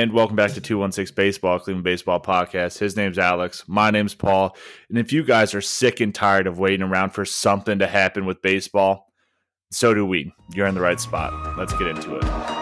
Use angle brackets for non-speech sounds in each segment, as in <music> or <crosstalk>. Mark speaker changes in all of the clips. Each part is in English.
Speaker 1: and welcome back to 216 Baseball, Cleveland Baseball Podcast. His name's Alex. My name's Paul. And if you guys are sick and tired of waiting around for something to happen with baseball, so do we. You're in the right spot. Let's get into it.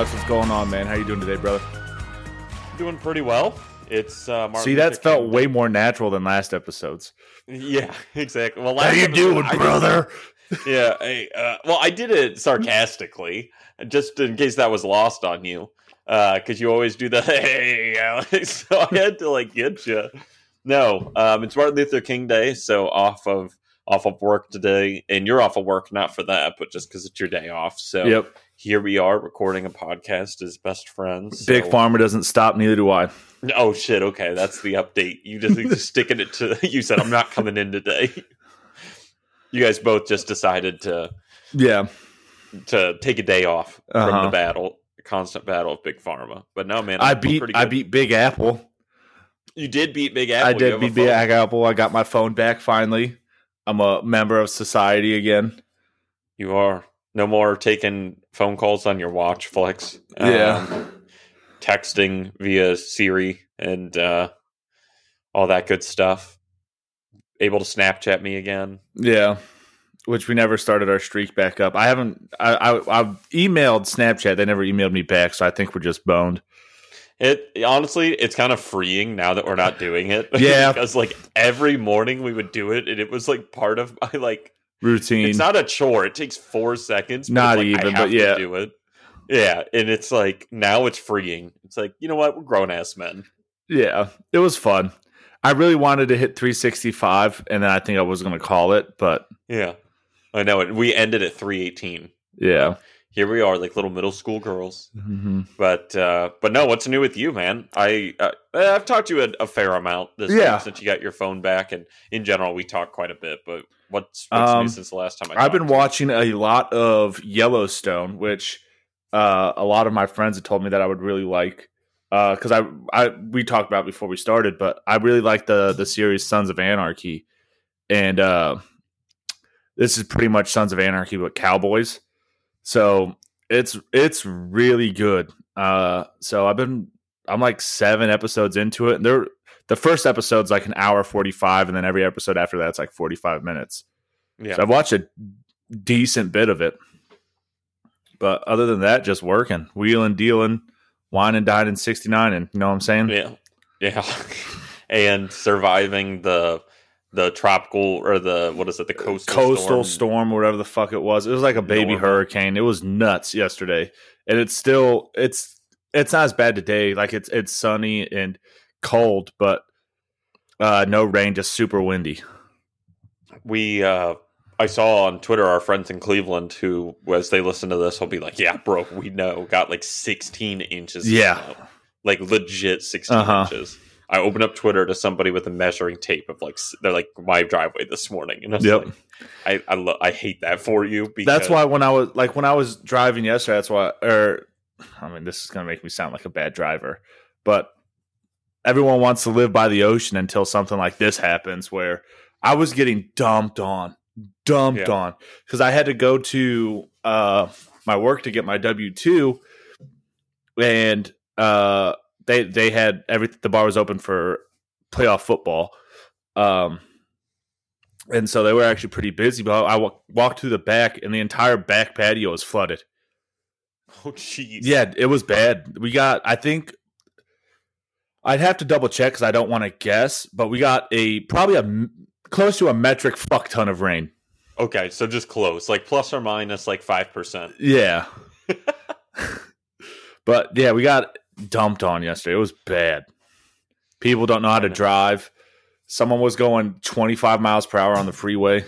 Speaker 1: Alex, what's going on, man? How you doing today, brother?
Speaker 2: Doing pretty well. It's uh,
Speaker 1: Martin see that felt King. way more natural than last episodes.
Speaker 2: Yeah, <laughs> exactly.
Speaker 1: Well, how you doing, I brother?
Speaker 2: Did, <laughs> yeah. Hey, uh, well, I did it sarcastically, just in case that was lost on you, Uh because uh, you always do the <laughs> hey, Alex. So I had to like get you. No, um, it's Martin Luther King Day, so off of off of work today, and you're off of work not for that, but just because it's your day off. So
Speaker 1: yep
Speaker 2: here we are recording a podcast as best friends.
Speaker 1: Big so. Pharma doesn't stop, neither do I.
Speaker 2: Oh shit! Okay, that's the update. You just, just sticking it to. <laughs> You said I'm not coming in today. <laughs> You guys both just decided to,
Speaker 1: yeah,
Speaker 2: to take a day off uh-huh. from the battle, the constant battle of Big Pharma. But no, man,
Speaker 1: I'm i beat I beat Big Apple.
Speaker 2: You did beat Big Apple.
Speaker 1: I did beat Big Apple. I got my phone back finally. I'm a member of society again.
Speaker 2: You are. No more taking phone calls on your watch, Flex.
Speaker 1: Yeah. Um,
Speaker 2: texting via Siri and uh, all that good stuff. Able to Snapchat me again.
Speaker 1: Yeah. Which we never started our streak back up. I haven't. I, I I've emailed Snapchat. They never emailed me back, so I think we're just boned.
Speaker 2: It honestly, it's kind of freeing now that we're not doing it.
Speaker 1: Yeah, <laughs>
Speaker 2: because like every morning we would do it, and it was like part of my like
Speaker 1: routine.
Speaker 2: It's not a chore. It takes four seconds.
Speaker 1: Not like, even, but yeah,
Speaker 2: do it. Yeah, and it's like now it's freeing. It's like you know what, we're grown ass men.
Speaker 1: Yeah, it was fun. I really wanted to hit 365, and then I think I was going to call it, but
Speaker 2: yeah, I know it. We ended at 318.
Speaker 1: Yeah,
Speaker 2: here we are, like little middle school girls.
Speaker 1: Mm-hmm.
Speaker 2: But uh, but no, what's new with you, man? I uh, I've talked to you a, a fair amount this
Speaker 1: yeah.
Speaker 2: since you got your phone back, and in general, we talk quite a bit. But what's, what's um, new since the last time I
Speaker 1: I've been watching a lot of Yellowstone, which uh, a lot of my friends have told me that I would really like because uh, I I we talked about before we started, but I really like the the series Sons of Anarchy, and uh, this is pretty much Sons of Anarchy but cowboys. So it's it's really good. Uh, so I've been I'm like seven episodes into it. And they're the first episode's like an hour forty five, and then every episode after that's like forty five minutes. Yeah. So I've watched a decent bit of it. But other than that, just working, wheeling, dealing, wine and dining sixty nine, and you know what I'm saying?
Speaker 2: Yeah, yeah, <laughs> and surviving the the tropical or the what is it the coastal
Speaker 1: coastal storm, storm whatever the fuck it was it was like a baby Normal. hurricane it was nuts yesterday and it's still it's it's not as bad today like it's it's sunny and cold but uh no rain just super windy
Speaker 2: we uh I saw on Twitter our friends in Cleveland who, as they listen to this, will be like, "Yeah, bro, we know." Got like 16 inches.
Speaker 1: Yeah,
Speaker 2: like legit 16 uh-huh. inches. I opened up Twitter to somebody with a measuring tape of like they're like my driveway this morning, and I was yep. like, I I, lo- I hate that for you.
Speaker 1: Because- that's why when I was like when I was driving yesterday, that's why. Or I mean, this is gonna make me sound like a bad driver, but everyone wants to live by the ocean until something like this happens, where I was getting dumped on, dumped yeah. on, because I had to go to uh, my work to get my W two, and uh they they had every the bar was open for playoff football, um, and so they were actually pretty busy. But I w- walked through the back, and the entire back patio was flooded.
Speaker 2: Oh, jeez.
Speaker 1: Yeah, it was bad. We got, I think, I'd have to double check because I don't want to guess, but we got a probably a close to a metric fuck ton of rain.
Speaker 2: Okay, so just close, like plus or minus like five percent.
Speaker 1: Yeah. <laughs> but yeah, we got dumped on yesterday. It was bad. People don't know how to drive. Someone was going 25 miles per hour on the freeway.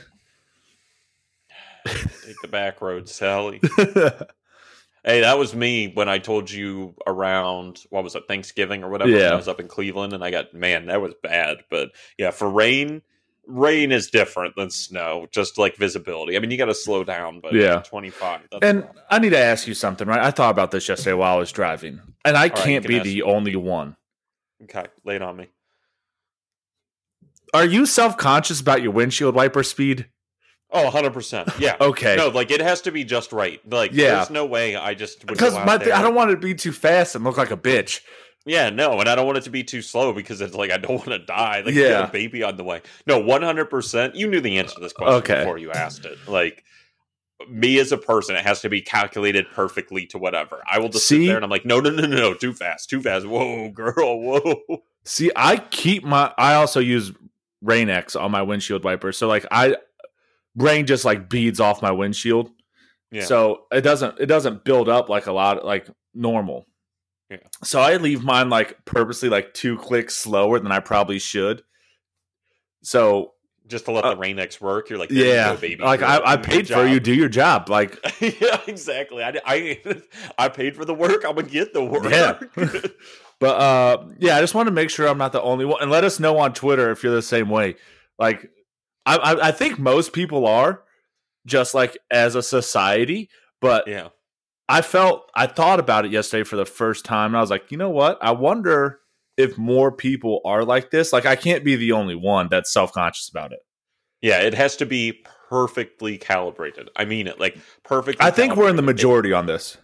Speaker 2: Take the back road, Sally. <laughs> Hey, that was me when I told you around what was it Thanksgiving or whatever.
Speaker 1: Yeah.
Speaker 2: I was up in Cleveland, and I got man, that was bad. But yeah, for rain, rain is different than snow. Just like visibility. I mean, you got to slow down, but
Speaker 1: Yeah.
Speaker 2: twenty five.
Speaker 1: And I need to ask you something, right? I thought about this yesterday while I was driving, and I can't
Speaker 2: can
Speaker 1: be the only one.
Speaker 2: okay, lay it on me.
Speaker 1: Are you self conscious about your windshield wiper speed?
Speaker 2: Oh, 100 percent. Yeah. <laughs>
Speaker 1: Okay.
Speaker 2: No, like it has to be just right. Like,
Speaker 1: Yeah.
Speaker 2: there's no way I just would
Speaker 1: Because my th-. I don't want it to be too fast and look like a bitch.
Speaker 2: Yeah, no, and I don't want it to be too slow because it's like I don't want to die. Like,
Speaker 1: Yeah.
Speaker 2: a baby on the way. No, one hundred percent. You knew the answer to this question
Speaker 1: Okay.
Speaker 2: before you asked it. Like me as a person, it has to be calculated perfectly to whatever. I will just
Speaker 1: See?
Speaker 2: sit there and I'm like, no, no, no, no, no, too fast, too fast. Whoa, girl, <laughs> whoa.
Speaker 1: See, I keep my. I also use Rain-X on my windshield wiper, so like I rain just like beads off my windshield,
Speaker 2: Yeah,
Speaker 1: so it doesn't it doesn't build up like a lot like normal.
Speaker 2: Yeah.
Speaker 1: So I leave mine like purposely like two clicks slower than I probably should. So
Speaker 2: just to let
Speaker 1: uh,
Speaker 2: the Rain X work. You're like, you
Speaker 1: yeah,
Speaker 2: go, baby.
Speaker 1: like I, I paid for you. Do your job. Like <laughs>
Speaker 2: yeah, exactly. I, I <laughs> I paid for the work. I'm gonna get the work.
Speaker 1: Yeah. <laughs> But uh yeah, I just want to make sure I'm not the only one. And let us know on Twitter if you're the same way. Like I I, I think most people are just like as a society, but
Speaker 2: yeah.
Speaker 1: I felt I thought about it yesterday for the first time and I was like, you know what? I wonder if more people are like this. Like I can't be the only one that's self-conscious about it.
Speaker 2: Yeah, it has to be perfectly calibrated. I mean it, like perfectly.
Speaker 1: I think we're in the
Speaker 2: calibrated. It-
Speaker 1: majority on this.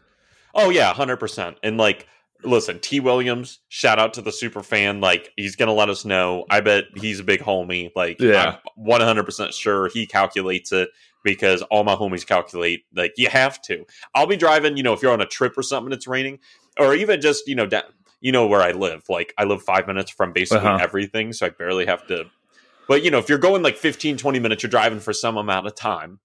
Speaker 2: oh yeah, hundred percent. And like, listen, T. Williams, shout out to the super fan. Like, he's gonna let us know. I bet he's a big homie. Like,
Speaker 1: Yeah.
Speaker 2: I'm one hundred percent sure he calculates it because all my homies calculate. Like, you have to. I'll be driving. You know, if you're on a trip or something, it's raining, or even just you know down. You know where I live. Like I live five minutes from basically
Speaker 1: Uh-huh.
Speaker 2: everything, so I barely have to but you know, if you're going like 15, 20 minutes, you're driving for some amount of time.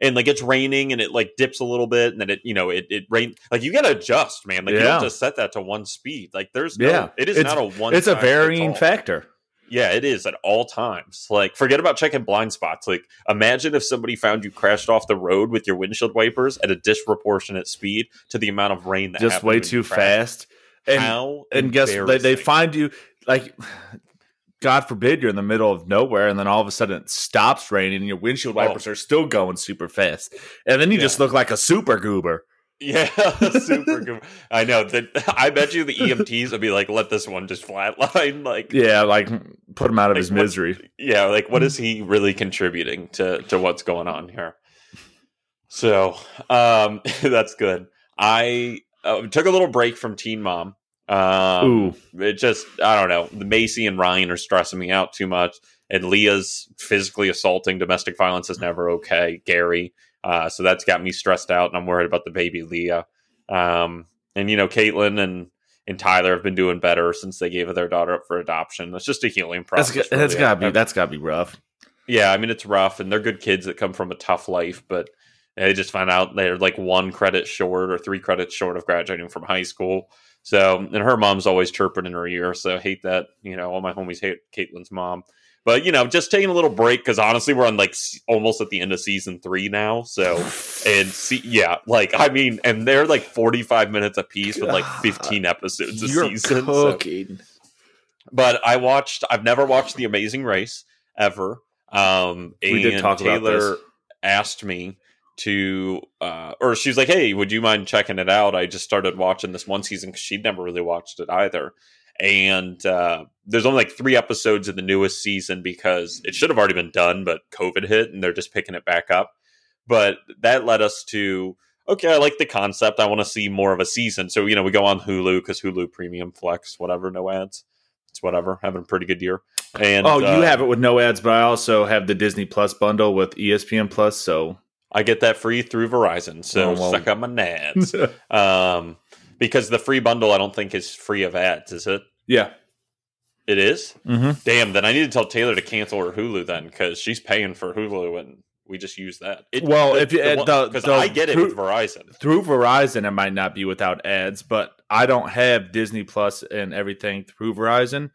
Speaker 2: And like it's raining and it like dips a little bit and then it, you know, it it rain like you gotta adjust, man. Like you
Speaker 1: Yeah.
Speaker 2: don't just set that to one speed. Like there's no
Speaker 1: Yeah.
Speaker 2: it is
Speaker 1: It's-
Speaker 2: not a one
Speaker 1: It's a varying factor.
Speaker 2: Yeah, it is at all times. Like, forget about checking blind spots. Like, imagine if somebody found you crashed off the road with your windshield wipers at a disproportionate speed to the amount of rain that
Speaker 1: Just way too fast. And
Speaker 2: How
Speaker 1: and guess they, they find you like god forbid you're in the middle of nowhere and then all of a sudden it stops raining and your windshield wipers are still going super fast and then you
Speaker 2: Oh. Yeah.
Speaker 1: just look like a super goober
Speaker 2: Yeah, <laughs> super good. I know that. <laughs> I bet you the EMTs would be like, "Let this one just flatline." <laughs> Like,
Speaker 1: yeah like put him out of
Speaker 2: Like,
Speaker 1: his
Speaker 2: what-
Speaker 1: misery
Speaker 2: yeah, like what is he really contributing to to what's going on here? So, um, that's good. I uh, took a little break from Teen Mom. Um,
Speaker 1: Ooh.
Speaker 2: it just I don't know. Maci and Ryan are stressing me out too much, and Leah's physically assaulting. Domestic violence is never okay. Gary, uh, so that's got me stressed out, and I'm worried about the baby Leah. Um, and you know, Catelynn and and Tyler have been doing better since they gave their daughter up for adoption. It's just a healing process.
Speaker 1: that's
Speaker 2: really.
Speaker 1: gotta be, that's gotta be rough
Speaker 2: yeah, I mean it's rough, and they're good kids that come from a tough life, but they just find out they're like one credit short or three credits short of graduating from high school. So, and her mom's always chirping in her ear. So, I hate that. You know, all my homies hate Catelynn's mom. But you know, just taking a little break because honestly, we're on like almost at the end of season three now. So, and see, yeah, like I mean, and they're like forty-five minutes a piece with like fifteen episodes a
Speaker 1: you're
Speaker 2: season. so- but I watched. I've never watched The Amazing Race ever. Um,
Speaker 1: We did
Speaker 2: and
Speaker 1: talk about
Speaker 2: Taylor
Speaker 1: this.
Speaker 2: asked me to, uh, or she was like, "Hey, would you mind checking it out?" I just started watching this one season because she'd never really watched it either. And uh, there's only like three episodes in the newest season because it should have already been done, but COVID hit and they're just picking it back up. But that led us to okay, I like the concept. I want to see more of a season. So you know, we go on Hulu because Hulu Premium Flex, whatever, no ads. It's whatever. Having a pretty good year. And
Speaker 1: oh you
Speaker 2: uh,
Speaker 1: have it with no ads but i also have the disney plus bundle with espn plus so
Speaker 2: I get that free through Verizon. So
Speaker 1: Oh, well.
Speaker 2: suck on my nads. <laughs> um, because the free bundle, I don't think is free of ads. Is it?
Speaker 1: yeah
Speaker 2: It is.
Speaker 1: mm-hmm.
Speaker 2: Damn. Then I need to tell Taylor to cancel her Hulu then because she's paying for Hulu and we just use that. It,
Speaker 1: Well, if you- the-
Speaker 2: because
Speaker 1: the
Speaker 2: I get it
Speaker 1: through,
Speaker 2: with Verizon.
Speaker 1: through Verizon, it might not be without ads, but I don't have Disney Plus and everything through Verizon.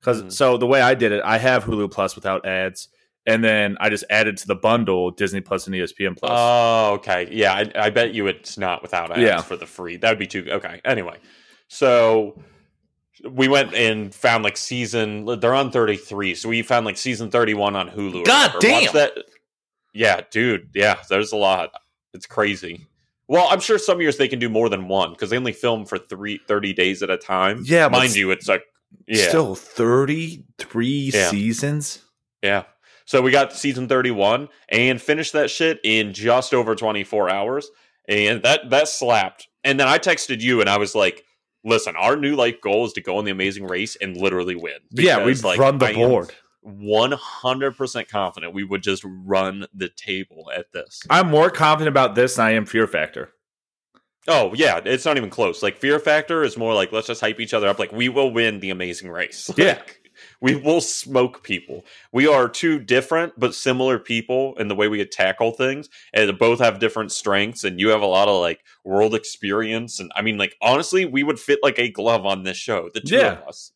Speaker 1: Because
Speaker 2: Mhm.
Speaker 1: so the way I did it, I have Hulu Plus without ads, and then I just added to the bundle Disney Plus and ESPN Plus.
Speaker 2: Oh, okay. Yeah, I, I bet you it's not without ads
Speaker 1: Yeah.
Speaker 2: for the free. That would be too. Okay. Anyway, so we went and found like season. They're on thirty three, so we found like season thirty one on Hulu.
Speaker 1: God damn.
Speaker 2: that. Yeah, dude. Yeah, there's a lot. It's crazy. Well, I'm sure some years they can do more than one because they only film for three, 30 days at a time.
Speaker 1: Yeah,
Speaker 2: mind
Speaker 1: s-
Speaker 2: you, it's like yeah,
Speaker 1: Still thirty three
Speaker 2: Yeah.
Speaker 1: seasons.
Speaker 2: Yeah. So we got season 31 and finished that shit in just over 24 hours. And that that slapped. And then I texted you and I was like, listen, our new life goal is to go in the amazing race and literally win.
Speaker 1: yeah,
Speaker 2: we'd like,
Speaker 1: run the
Speaker 2: I
Speaker 1: board.
Speaker 2: 100% confident we would just run the table at this.
Speaker 1: I'm more confident about this than I am Fear Factor.
Speaker 2: Oh, yeah, it's not even close. Like Fear Factor is more like let's just hype each other up like we will win the amazing race.
Speaker 1: Yeah.
Speaker 2: We will smoke people. We are two different but similar people in the way we tackle things, and both have different strengths. And you have a lot of like world experience, and I mean, like honestly, we would fit like a glove on this show. The two
Speaker 1: Yeah.
Speaker 2: of us.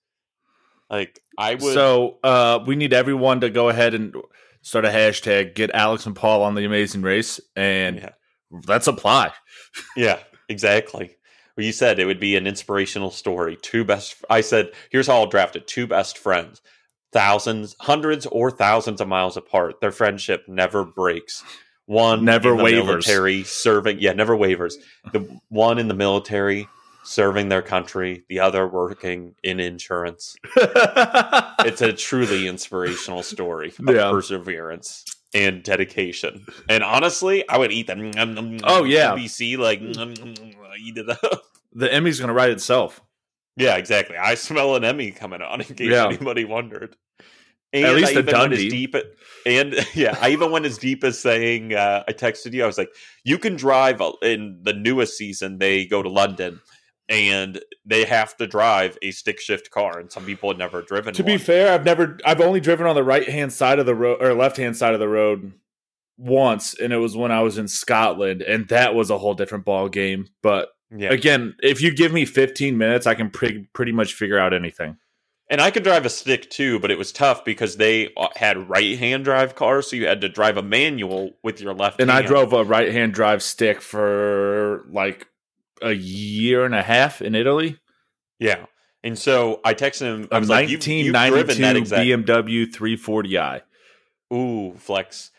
Speaker 2: Like I would.
Speaker 1: So uh, we need everyone to go ahead and start a hashtag. Get Alex and Paul on the Amazing Race, and
Speaker 2: Yeah.
Speaker 1: let's apply.
Speaker 2: Yeah, exactly. You said it would be an inspirational story. Two best. I said, here's how I'll draft it: two best friends, thousands, hundreds, or thousands of miles apart. Their friendship never breaks. One
Speaker 1: Never
Speaker 2: in the
Speaker 1: wavers.
Speaker 2: Military serving, yeah, never wavers. The one in the military serving their country, the other working in insurance. It's a truly inspirational story of
Speaker 1: Yeah.
Speaker 2: perseverance and dedication. And honestly, I would eat them.
Speaker 1: Oh, yeah.
Speaker 2: NBC like eat it up. <laughs>
Speaker 1: the Emmy's going to write itself.
Speaker 2: Yeah, exactly. I smell an Emmy coming on in case
Speaker 1: Yeah.
Speaker 2: anybody wondered. And
Speaker 1: At least
Speaker 2: I
Speaker 1: a
Speaker 2: as
Speaker 1: Dundee.
Speaker 2: deep at- and <laughs> yeah, I even went as deep as saying uh, I texted you. I was like, "You can drive in the newest season. They go to London, and they have to drive a stick shift car, and some people had never driven.
Speaker 1: To be fair, I've never, I've only driven on the right hand side of the road or left hand side of the road once, and it was when I was in Scotland, and that was a whole different ball game. But
Speaker 2: yeah,
Speaker 1: again, if you give me 15 minutes, I can pretty pretty much figure out anything.
Speaker 2: And I could drive a stick too, but it was tough because they uh, had right hand drive cars, so you had to drive a manual with your left. Hand.
Speaker 1: And I drove a right hand drive stick for like a year and a half in Italy.
Speaker 2: Yeah, and so I texted him. I
Speaker 1: A
Speaker 2: was like, "You've, you've driven
Speaker 1: 1992
Speaker 2: that exact
Speaker 1: BMW 340i.
Speaker 2: ooh flex."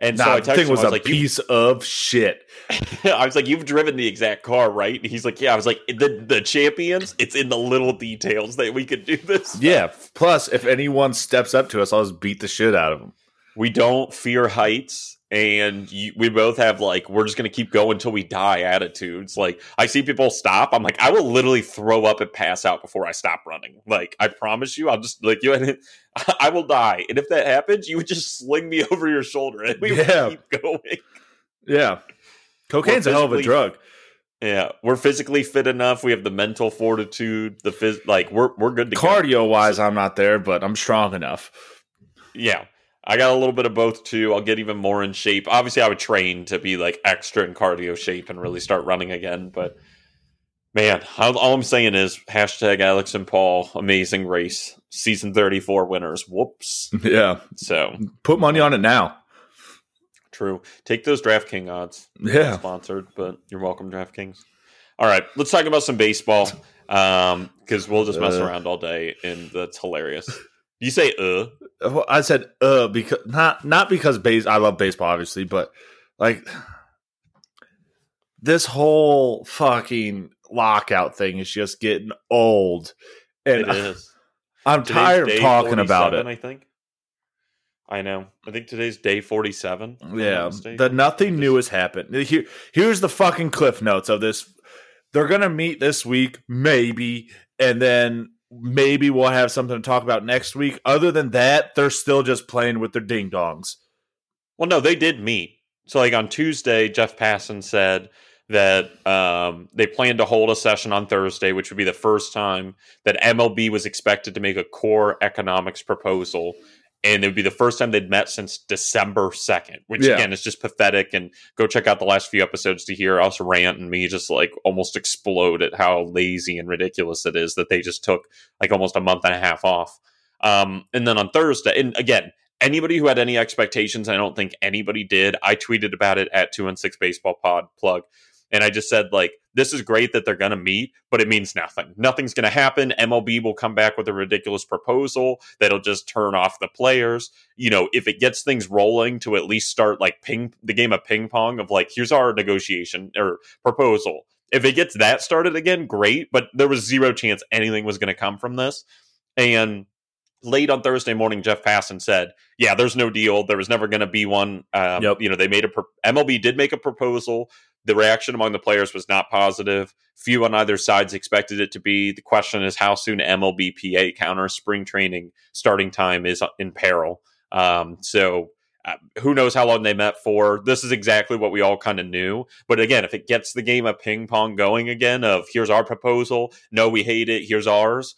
Speaker 2: And
Speaker 1: Nah,
Speaker 2: so I
Speaker 1: the
Speaker 2: texted
Speaker 1: thing
Speaker 2: him.
Speaker 1: was
Speaker 2: I was
Speaker 1: a
Speaker 2: like,
Speaker 1: piece of shit. <laughs>
Speaker 2: I was like, "You've driven the exact car, right?" And he's like, "Yeah." I was like, "The the champions. It's in the little details that we could do this."
Speaker 1: Yeah. Plus, if anyone steps up to us, I'll just beat the shit out of them.
Speaker 2: we don't fear heights and you, we both have like we're just gonna keep going until we die attitudes like i see people stop i'm like i will literally throw up and pass out before i stop running like i promise you i'll just like you and <laughs> i will die and if that happens you would just sling me <laughs> over your shoulder and we
Speaker 1: Yeah.
Speaker 2: would keep going
Speaker 1: Yeah. Cocaine's a hell of a drug.
Speaker 2: yeah we're physically fit enough we have the mental fortitude the phys- like we're we're good to go
Speaker 1: Cardio wise, I'm not there, but I'm strong enough.
Speaker 2: yeah i got a little bit of both too. I'll get even more in shape. Obviously i would train to be like extra in cardio shape and really start running again but man all, all i'm saying is hashtag alex and paul amazing race. Season 34 winners. Whoops. <laughs>
Speaker 1: Yeah.
Speaker 2: so.
Speaker 1: Put money on it now.
Speaker 2: true. Take those draftkings odds.
Speaker 1: Yeah.
Speaker 2: sponsored but you're welcome draftkings. All right let's talk about some baseball um because we'll just mess
Speaker 1: Uh.
Speaker 2: around all day and that's hilarious you say uh
Speaker 1: Well, I said uh because not not because base I love baseball obviously, but like this whole fucking lockout thing is just getting old. And
Speaker 2: it is <sighs>
Speaker 1: I'm
Speaker 2: Today's
Speaker 1: tired of talking about it.
Speaker 2: I think. I know. I think today's day forty-seven. if I'm not
Speaker 1: Yeah,
Speaker 2: mistaken.
Speaker 1: the nothing new has happened. Here, here's the fucking cliff notes of this. They're gonna meet this week, maybe, and then maybe we'll have something to talk about next week. Other than that, they're still just playing with their ding dongs.
Speaker 2: Well, no, they did meet. So, like on Tuesday, Jeff Passan said that um, they plan to hold a session on Thursday, which would be the first time that MLB was expected to make a core economics proposal. And it would be the first time they'd met since December 2nd, which
Speaker 1: Yeah.
Speaker 2: again is just pathetic. And go check out the last few episodes to hear us rant and me just like almost explode at how lazy and ridiculous it is that they just took like almost a month and a half off. Um, and then on Thursday, and again, anybody who had any expectations, I don't think anybody did. I tweeted about it at two and six baseball pod plug. And I just said, like, this is great that they're going to meet, but it means nothing. Nothing's going to happen. MLB will come back with a ridiculous proposal that'll just turn off the players. You know, if it gets things rolling to at least start like ping the game of ping pong of like, here's our negotiation or proposal. If it gets that started again, great. But there was zero chance anything was going to come from this. And late on Thursday morning, Jeff Passan said, "Yeah, there's no deal. There was never going to be one. Um, yep. You know, they made a pro- MLB did make a proposal. The reaction among the players was not positive. Few on either sides expected it to be. The question is how soon MLBPA counter spring training starting time is in peril. Um, so." Uh, who knows how long they met for? This is exactly what we all kind of knew. But again, if it gets the game of ping pong going again, of here's our proposal, no, we hate it, here's ours,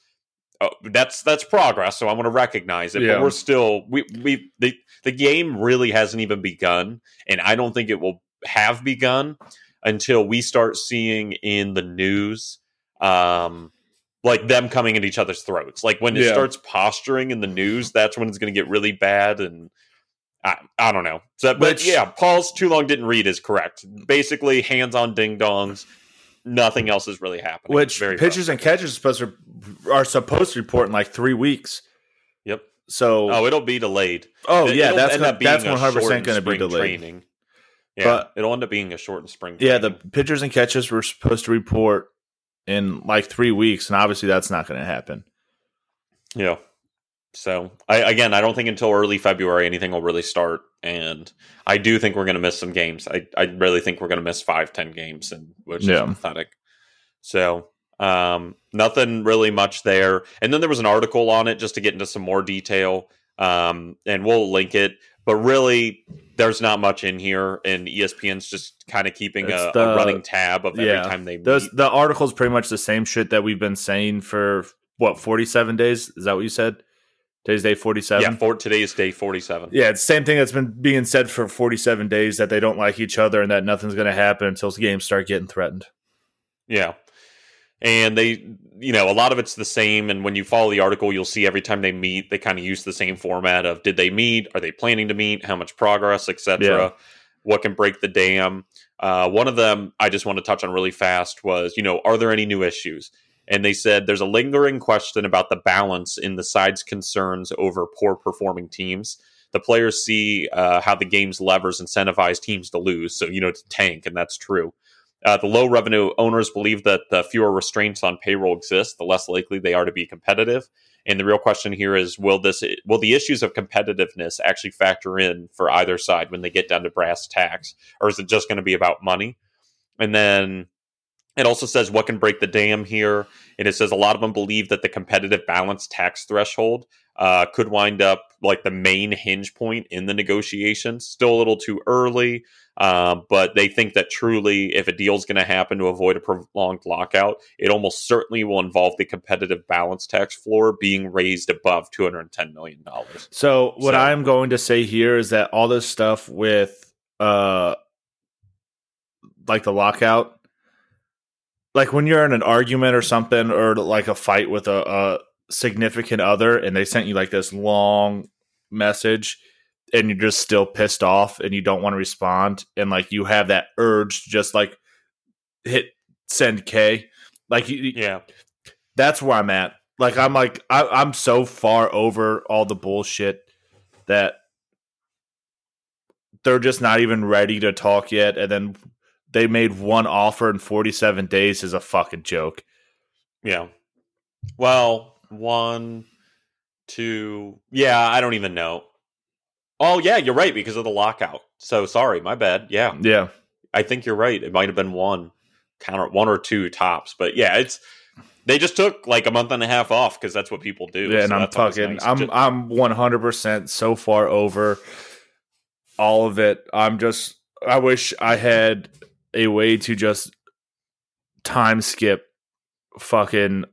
Speaker 2: Oh, that's that's progress. So I want to recognize it, yeah. but we're still we we the the game really hasn't even begun, and I don't think it will have begun until we start seeing in the news, um, like them coming at each other's throats. Like when it yeah. starts posturing in the news, that's when it's going to get really bad and. I, I don't know. So, but Which, yeah, Paul's too long didn't read is correct. Basically, hands on ding dongs nothing else is really happening.
Speaker 1: Which Very pitchers and catchers are supposed to are supposed to report in like three weeks.
Speaker 2: Yep.
Speaker 1: So
Speaker 2: oh, it'll be delayed.
Speaker 1: Oh it, yeah, that's gonna, that's one hundred percent going to be delayed.
Speaker 2: Training. Yeah, but, it'll end up being a shortened spring.
Speaker 1: Training. Yeah, the pitchers and catchers were supposed to report in like three weeks, and obviously that's not going to happen.
Speaker 2: Yeah. So I again, I don't think until early February anything will really start, and I do think we're going to miss some games. I, I really think we're going to miss five, ten games, and which yeah. is pathetic. So um, nothing really much there. And then there was an article on it just to get into some more detail, um, and we'll link it. But really, there's not much in here, and ESPN's just kind of keeping a, the, a, running tab of every time they
Speaker 1: meet. The article is pretty much the same shit that we've been saying for what 47 days. Is that what you said? Today's day 47.
Speaker 2: Yeah, for today's day 47.
Speaker 1: Yeah, it's the same thing that's been being said for 47 days that they don't like each other and that nothing's going to happen until games start getting threatened.
Speaker 2: Yeah. And they, you know, a lot of it's the same. And when you follow the article, you'll see every time they meet, they kind of use the same format of did they meet? Are they planning to meet? How much progress, etc. Yeah. What can break the dam? Uh, one of them I just want to touch on really fast was, you know, are there any new issues? And they said there's a lingering question about the balance in the side's concerns over poor performing teams. The players see uh, how the game's levers incentivize teams to lose, so you know to tank, and that's true. Uh, the low revenue owners believe that the fewer restraints on payroll exist, the less likely they are to be competitive. And the real question here is: Will this will the issues of competitiveness actually factor in for either side when they get down to brass tacks, or is it just going to be about money? And then it also says what can break the dam here. And it says a lot of them believe that the competitive balance tax threshold uh, could wind up like the main hinge point in the negotiations. Still a little too early, uh, but they think that truly, if a deal is going to happen to avoid a prolonged lockout, it almost certainly will involve the competitive balance tax floor being raised above $210 million.
Speaker 1: So, what so, I'm going to say here is that all this stuff with uh, like the lockout like when you're in an argument or something or like a fight with a, a significant other and they sent you like this long message and you're just still pissed off and you don't want to respond and like you have that urge to just like hit send K. Like
Speaker 2: yeah.
Speaker 1: That's where I'm at. Like I'm like I, I'm so far over all the bullshit that they're just not even ready to talk yet and then they made one offer in 47 days is a fucking joke.
Speaker 2: Yeah. Well, one, two. Yeah, I don't even know. Oh, yeah, you're right because of the lockout. So sorry, my bad. Yeah.
Speaker 1: Yeah.
Speaker 2: I think you're right. It might have been one, counter one or two tops. But yeah, it's they just took like a month and a half off because that's what people do.
Speaker 1: Yeah, so and I'm fucking nice. I'm I'm 100 percent so far over all of it. I'm just I wish I had a way to just time skip fucking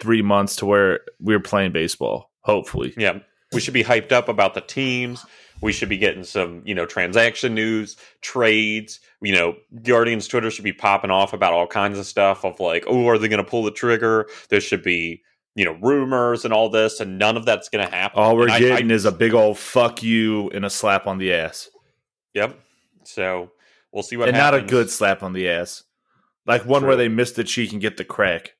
Speaker 1: three months to where we're playing baseball. Hopefully,
Speaker 2: yeah. We should be hyped up about the teams. We should be getting some, you know, transaction news, trades. You know, Guardians Twitter should be popping off about all kinds of stuff of like, oh, are they going to pull the trigger? There should be you know rumors and all this, and none of that's going to happen.
Speaker 1: All we're
Speaker 2: And I-
Speaker 1: getting
Speaker 2: I-
Speaker 1: is a big old fuck you and a slap on the ass,
Speaker 2: yep. So we'll see what
Speaker 1: and not a good slap on the ass, like one where they miss the cheek and get the crack.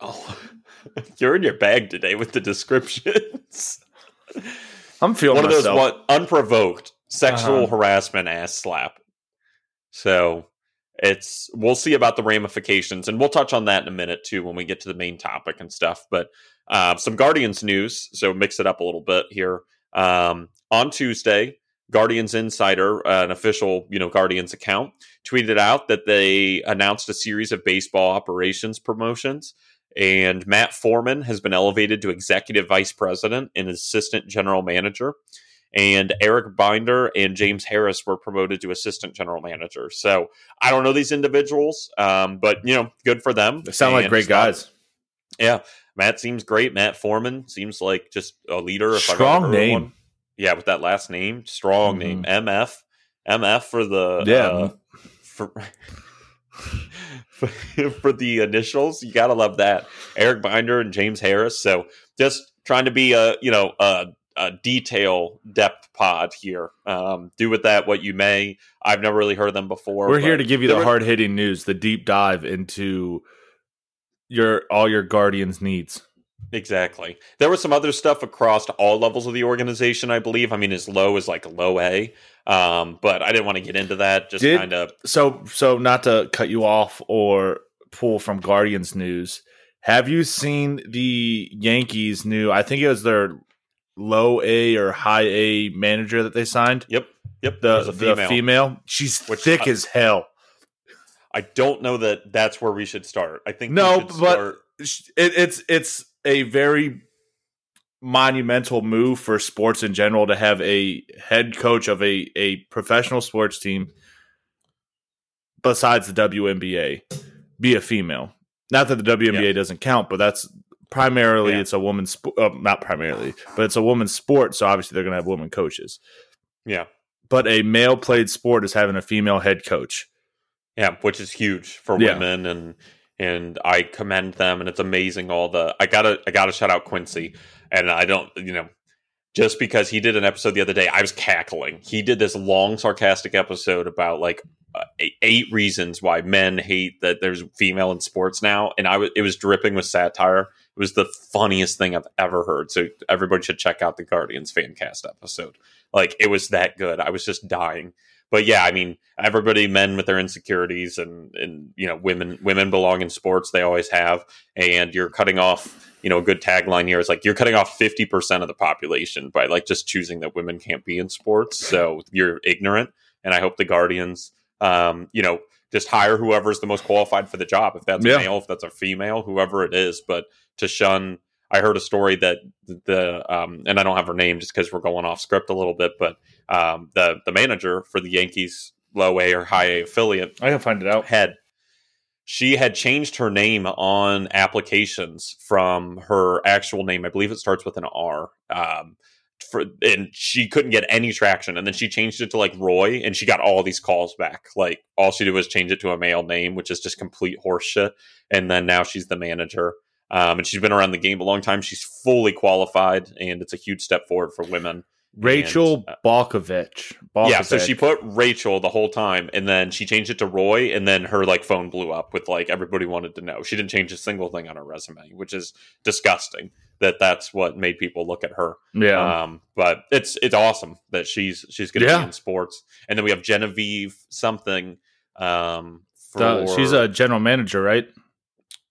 Speaker 2: Oh, <laughs> you're in your bag today with the descriptions.
Speaker 1: I'm feeling
Speaker 2: One of those what unprovoked sexual
Speaker 1: Uh-huh.
Speaker 2: harassment ass slap. So it's we'll see about the ramifications, and we'll touch on that in a minute too when we get to the main topic and stuff. But uh, some Guardians news, so mix it up a little bit here. Um, on Tuesday, Guardians Insider, uh, an official you know Guardians account, tweeted out that they announced a series of baseball operations promotions. And Matt Forman has been elevated to executive vice president and assistant general manager. And Eric Binder and James Harris were promoted to assistant general manager. So I don't know these individuals, um, but you know, good for them.
Speaker 1: They sound like great
Speaker 2: not-
Speaker 1: guys.
Speaker 2: Yeah, Matt seems great. Matt Forman seems like just a leader. If
Speaker 1: Strong name.
Speaker 2: one. Yeah, with that last name, strong
Speaker 1: Mhm.
Speaker 2: name, MF, MF for the
Speaker 1: Yeah.
Speaker 2: uh, for. <laughs> for the initials, you gotta love that. Eric Binder and James Harris. So just trying to be a you know a, a detail depth pod here. Um, do with that what you may. I've never really heard them before.
Speaker 1: We're here to give you the hard hitting news, the deep dive into your all your Guardians needs.
Speaker 2: Exactly. There was some other stuff across all levels of the organization, I believe. I mean, as low as like low A, um, but I didn't want to get into that. Just kind of
Speaker 1: So so not to cut you off or pull from Guardians news. Have you seen the Yankees new I think it was their low A or high A manager that they signed?
Speaker 2: yep, yep.
Speaker 1: The
Speaker 2: a
Speaker 1: the
Speaker 2: female.
Speaker 1: female. She's
Speaker 2: Which
Speaker 1: thick
Speaker 2: I-
Speaker 1: as hell.
Speaker 2: I don't know that that's where we should start. I think
Speaker 1: No,
Speaker 2: we should
Speaker 1: but-
Speaker 2: start-
Speaker 1: it, it's it's a very monumental move for sports in general to have a head coach of a, a professional sports team besides the WNBA be a female. Not that the WNBA
Speaker 2: Yeah.
Speaker 1: doesn't count, but that's primarily
Speaker 2: Yeah.
Speaker 1: it's a woman's sp- uh, not primarily, but it's a woman's sport, so obviously they're going to have women coaches.
Speaker 2: yeah,
Speaker 1: But a male played sport is having a female head coach.
Speaker 2: yeah, which is huge for
Speaker 1: Yeah.
Speaker 2: women, and and I commend them, and it's amazing all the. I gotta I gotta shout out Quincy, and I don't you know. Just because he did an episode the other day, I was cackling. He did this long, sarcastic episode about like uh, eight- reasons why men hate that there's female in sports now, and I I w- it was dripping with satire. It was the funniest thing I've ever heard. So everybody should check out the Guardians fan cast episode. Like it was that good. I was just dying. But yeah, I mean, everybody, men with their insecurities, and and you know, women women belong in sports. They always have, and you're cutting off. You know, a good tagline here is like you're cutting off fifty percent of the population by like just choosing that women can't be in sports. So you're ignorant, and I hope the Guardians, um, you know, just hire whoever's the most qualified for the job. If that's
Speaker 1: Yeah.
Speaker 2: a male, if that's a female, whoever it is. But to shun I heard a story that the um, and I don't have her name just because we're going off script a little bit, but um, the the manager for the Yankees low A or high A affiliate
Speaker 1: I can find it out.
Speaker 2: had she had changed her name on applications from her actual name. I believe it starts with an R. Um, for and she couldn't get any traction, and then she changed it to like Roy, and she got all these calls back. Like all she did was change it to a male name, which is just complete horseshit. And then now she's the manager. Um, and she's been around the game a long time. She's fully qualified, and it's a huge step forward for women.
Speaker 1: Rachel
Speaker 2: And, uh,
Speaker 1: Balkovec.
Speaker 2: Yeah, so she put Rachel the whole time, and then she changed it to Roy, and then her like phone blew up with like everybody wanted to know. She didn't change a single thing on her resume, which is disgusting. That that's what made people look at her.
Speaker 1: yeah.
Speaker 2: Um, but it's it's awesome that she's she's going to
Speaker 1: Yeah.
Speaker 2: be in sports, and then we have Genevieve something. Um, for
Speaker 1: she's a general manager, right?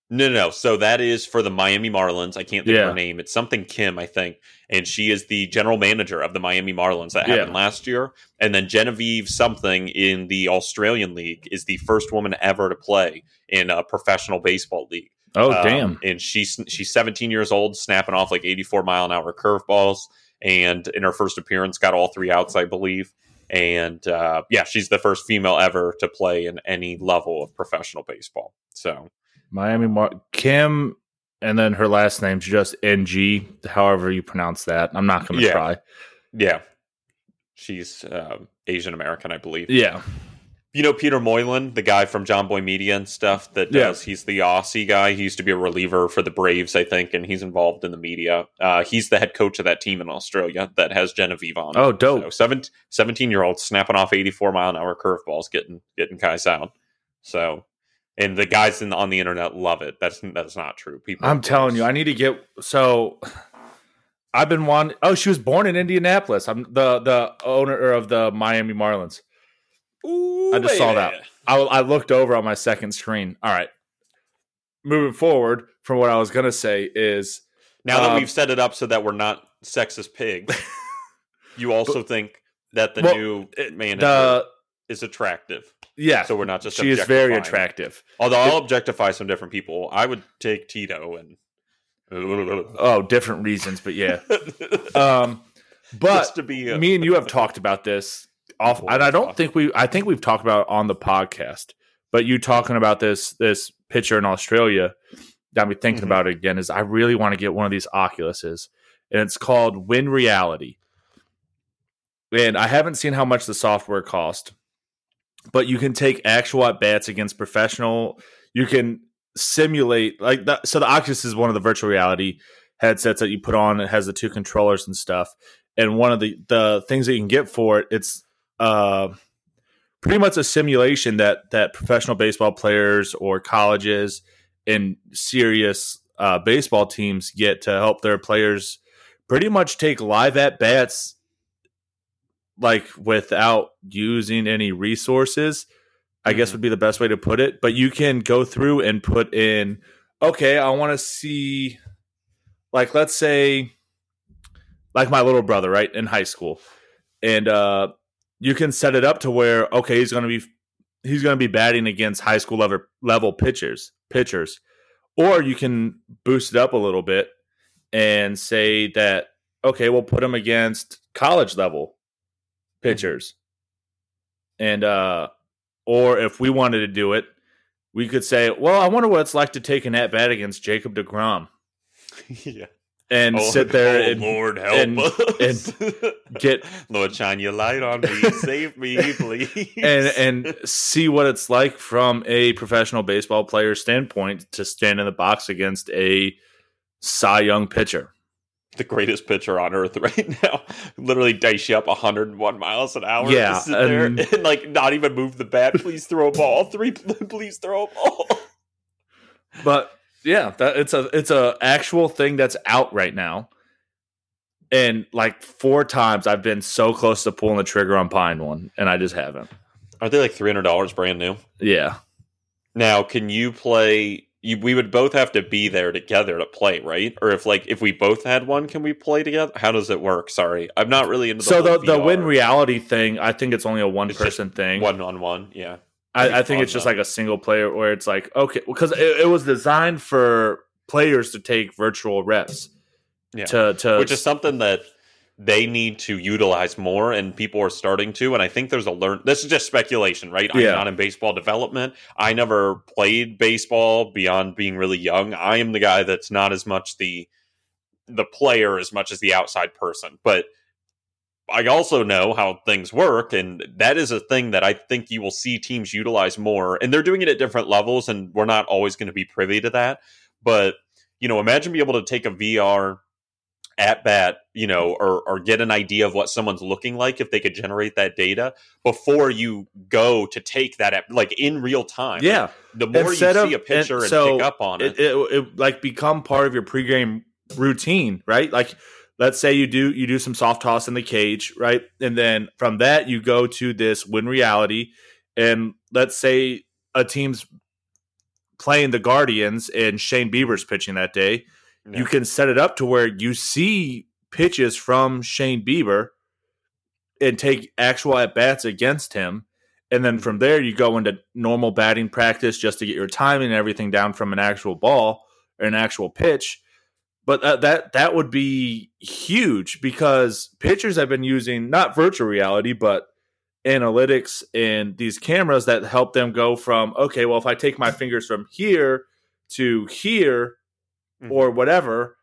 Speaker 2: No, no, no. So that is for the Miami Marlins. I can't think of her name. It's something Kim, I think. And she is the general manager of the Miami Marlins that happened
Speaker 1: Yeah.
Speaker 2: last year. And then Genevieve something in the Australian League is the first woman ever to play in a professional baseball league.
Speaker 1: Oh,
Speaker 2: Um,
Speaker 1: damn.
Speaker 2: And she's she's 17 years old, snapping off like 84 mile an hour curveballs. And in her first appearance, got all three outs, I believe. And uh, yeah, she's the first female ever to play in any level of professional baseball. So
Speaker 1: Miami Mar- Kim, and then her last name's just NG, however you pronounce that. I'm not going to
Speaker 2: Yeah.
Speaker 1: try.
Speaker 2: Yeah, she's uh, Asian American, I believe.
Speaker 1: Yeah.
Speaker 2: You know Peter Moylan, the guy from Jomboy Media and stuff that
Speaker 1: Yeah.
Speaker 2: does. He's the Aussie guy. He used to be a reliever for the Braves, I think, and he's involved in the media. Uh, he's the head coach of that team in Australia that has Genevieve on.
Speaker 1: Oh, dope.
Speaker 2: So 17, 17 year old snapping off 84 mile an hour curveballs, getting getting guys out. So, and the guys in, on the internet love it. That's that's not true. People,
Speaker 1: I'm telling you, I need to get so. I've been wanting. Oh, she was born in Indianapolis. I'm the the owner of the Miami Marlins.
Speaker 2: Ooh,
Speaker 1: I just saw that. I, I looked over on my second screen. All right. Moving forward from what I was gonna say is
Speaker 2: Now that
Speaker 1: Um,
Speaker 2: we've set it up so that we're not sexist pigs, <laughs> you also think that the
Speaker 1: Well,
Speaker 2: new manager
Speaker 1: the
Speaker 2: is attractive.
Speaker 1: Yeah.
Speaker 2: So we're not just
Speaker 1: she is very attractive.
Speaker 2: Although I'll objectify some different people. I would take Tito and <laughs>
Speaker 1: Oh, different reasons, but yeah. Um, but
Speaker 2: just to be a,
Speaker 1: me and you have talked about this off, and I don't think we. I think we've talked about it on the podcast. But you talking about this this picture in Australia got me thinking
Speaker 2: Mhm.
Speaker 1: about it again. Is I really want to get one of these Oculuses, and it's called Win Reality. And I haven't seen how much the software cost, but you can take actual at bats against professional. You can simulate like that. So the Oculus is one of the virtual reality headsets that you put on. It has the two controllers and stuff. And one of the the things that you can get for it, it's uh pretty much a simulation that that professional baseball players or colleges and serious uh, baseball teams get to help their players pretty much take live at bats like without using any resources i guess
Speaker 2: Mhm.
Speaker 1: would be the best way to put it. But you can go through and put in okay i want to see like let's say like my little brother right in high school. And uh you can set it up to where okay he's going to be he's going to be batting against high school level level pitchers pitchers. Or you can boost it up a little bit and say that okay we'll put him against college level pitchers and uh or if we wanted to do it we could say well i wonder what it's like to take an at bat against jacob deGrom <laughs>
Speaker 2: yeah.
Speaker 1: and
Speaker 2: Oh,
Speaker 1: sit there
Speaker 2: oh,
Speaker 1: and
Speaker 2: Lord help
Speaker 1: and-
Speaker 2: us. <laughs>
Speaker 1: get
Speaker 2: Lord shine your light on me, save me, <laughs> please.
Speaker 1: and and see what it's like from a professional baseball player standpoint to stand in the box against a Cy Young pitcher.
Speaker 2: The greatest pitcher on earth <laughs> right now. Literally dice you up 101 miles an hour.
Speaker 1: Yeah,
Speaker 2: to sit there
Speaker 1: and-
Speaker 2: and like not even move the bat. Please throw a ball. <laughs> Three. Please throw a ball.
Speaker 1: But yeah, that, it's a it's a actual thing that's out right now. And like four times I've been so close to pulling the trigger on buying one, and I just haven't.
Speaker 2: Are they like three hundred dollars brand new?
Speaker 1: Yeah.
Speaker 2: Now, can you play? You, we would both have to be there together to play, right? Or if like if we both had one, can we play together? How does it work? Sorry, I'm not really into the
Speaker 1: So the the win reality thing, I think it's only a one
Speaker 2: it's
Speaker 1: person thing.
Speaker 2: one on one. Yeah,
Speaker 1: I, I think it's just
Speaker 2: though.
Speaker 1: like a single player where it's like okay because it, it was designed for players to take virtual reps
Speaker 2: Yeah.
Speaker 1: to to
Speaker 2: which is something that they need to utilize more and people are starting to and i think there's a learn this is just speculation right? I'm not in baseball development. I never played baseball beyond being really young. I am the guy that's not as much the the player as much as the outside person but i also know how things work and that is a thing that i think you will see teams utilize more and they're doing it at different levels and we're not always going to be privy to that but you know imagine being able to take a vr at bat, you know, or or get an idea of what someone's looking like if they could generate that data before you go to take that at like in real time.
Speaker 1: yeah.
Speaker 2: the more you
Speaker 1: Instead
Speaker 2: see a picture
Speaker 1: and
Speaker 2: and,
Speaker 1: so
Speaker 2: pick up on
Speaker 1: it,
Speaker 2: it,
Speaker 1: it, it like become part of your pregame routine right? Like let's say you do you do some soft toss in the cage right? And then from that you go to this win reality. And let's say a team's playing the guardians and shane bieber's pitching that day You can set it up to where you see pitches from Shane Bieber and take actual at bats against him. And then from there, you go into normal batting practice just to get your timing and everything down from an actual ball or an actual pitch. But that that, that would be huge because pitchers have been using not virtual reality, but analytics and these cameras that help them go from, okay, well, if I take my fingers from here to here,
Speaker 2: Mhm.
Speaker 1: or whatever,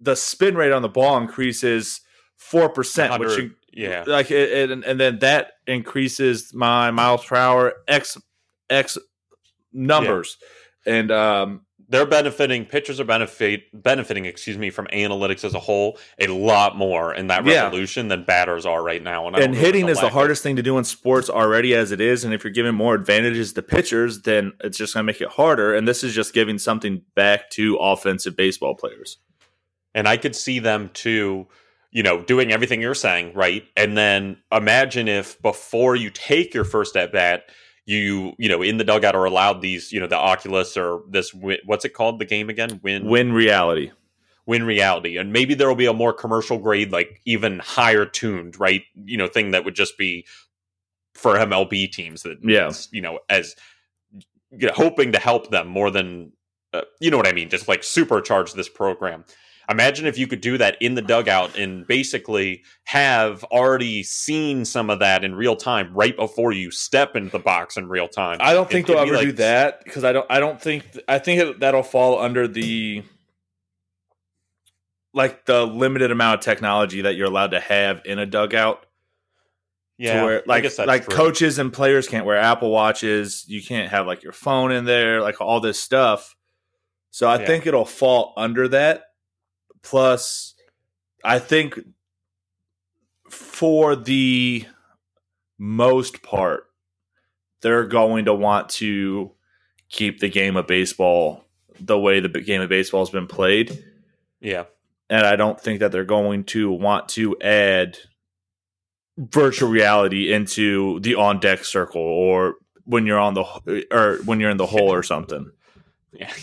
Speaker 1: the spin rate on the ball increases four percent, which
Speaker 2: 100
Speaker 1: you,
Speaker 2: yeah.
Speaker 1: like it, it, and, and then that increases my miles per hour x x numbers, and um,
Speaker 2: they're benefiting pitchers are benefit benefiting excuse me from analytics as a whole a lot more in that
Speaker 1: Yeah.
Speaker 2: revolution than batters are right now and,
Speaker 1: and hitting is the hardest thing to do in sports already as it is and if you're giving more advantages to pitchers then it's just going to make it harder and this is just giving something back to offensive baseball players
Speaker 2: and i could see them too you know doing everything you're saying right and then imagine if before you take your first at bat you you know in the dugout are allowed these you know the oculus or this what's it called the game again? Win?
Speaker 1: Win reality.
Speaker 2: Win reality. And maybe there will be a more commercial grade like even higher tuned right? You know thing that would just be for mlb teams that
Speaker 1: Yeah.
Speaker 2: you know as you know, hoping to help them more than uh, you know what i mean? Just like supercharge this program imagine if you could do that in the dugout and basically have already seen some of that in real time right before you step into the box in real time
Speaker 1: i don't think
Speaker 2: It'd
Speaker 1: they'll ever
Speaker 2: like-
Speaker 1: do that because i don't i don't think i think that'll fall under the like the limited amount of technology that you're allowed to have in a dugout
Speaker 2: yeah
Speaker 1: to where
Speaker 2: I
Speaker 1: like
Speaker 2: guess that's
Speaker 1: like
Speaker 2: true.
Speaker 1: coaches and players can't wear Apple watches. You can't have like your phone in there, like all this stuff. So I
Speaker 2: Yeah.
Speaker 1: think it'll fall under that. Plus, I think for the most part, they're going to want to keep the game of baseball the way the game of baseball has been played
Speaker 2: yeah
Speaker 1: and I don't think that they're going to want to add virtual reality into the on deck circle or when you're on the or when you're in the hole or something.
Speaker 2: Yeah. <laughs>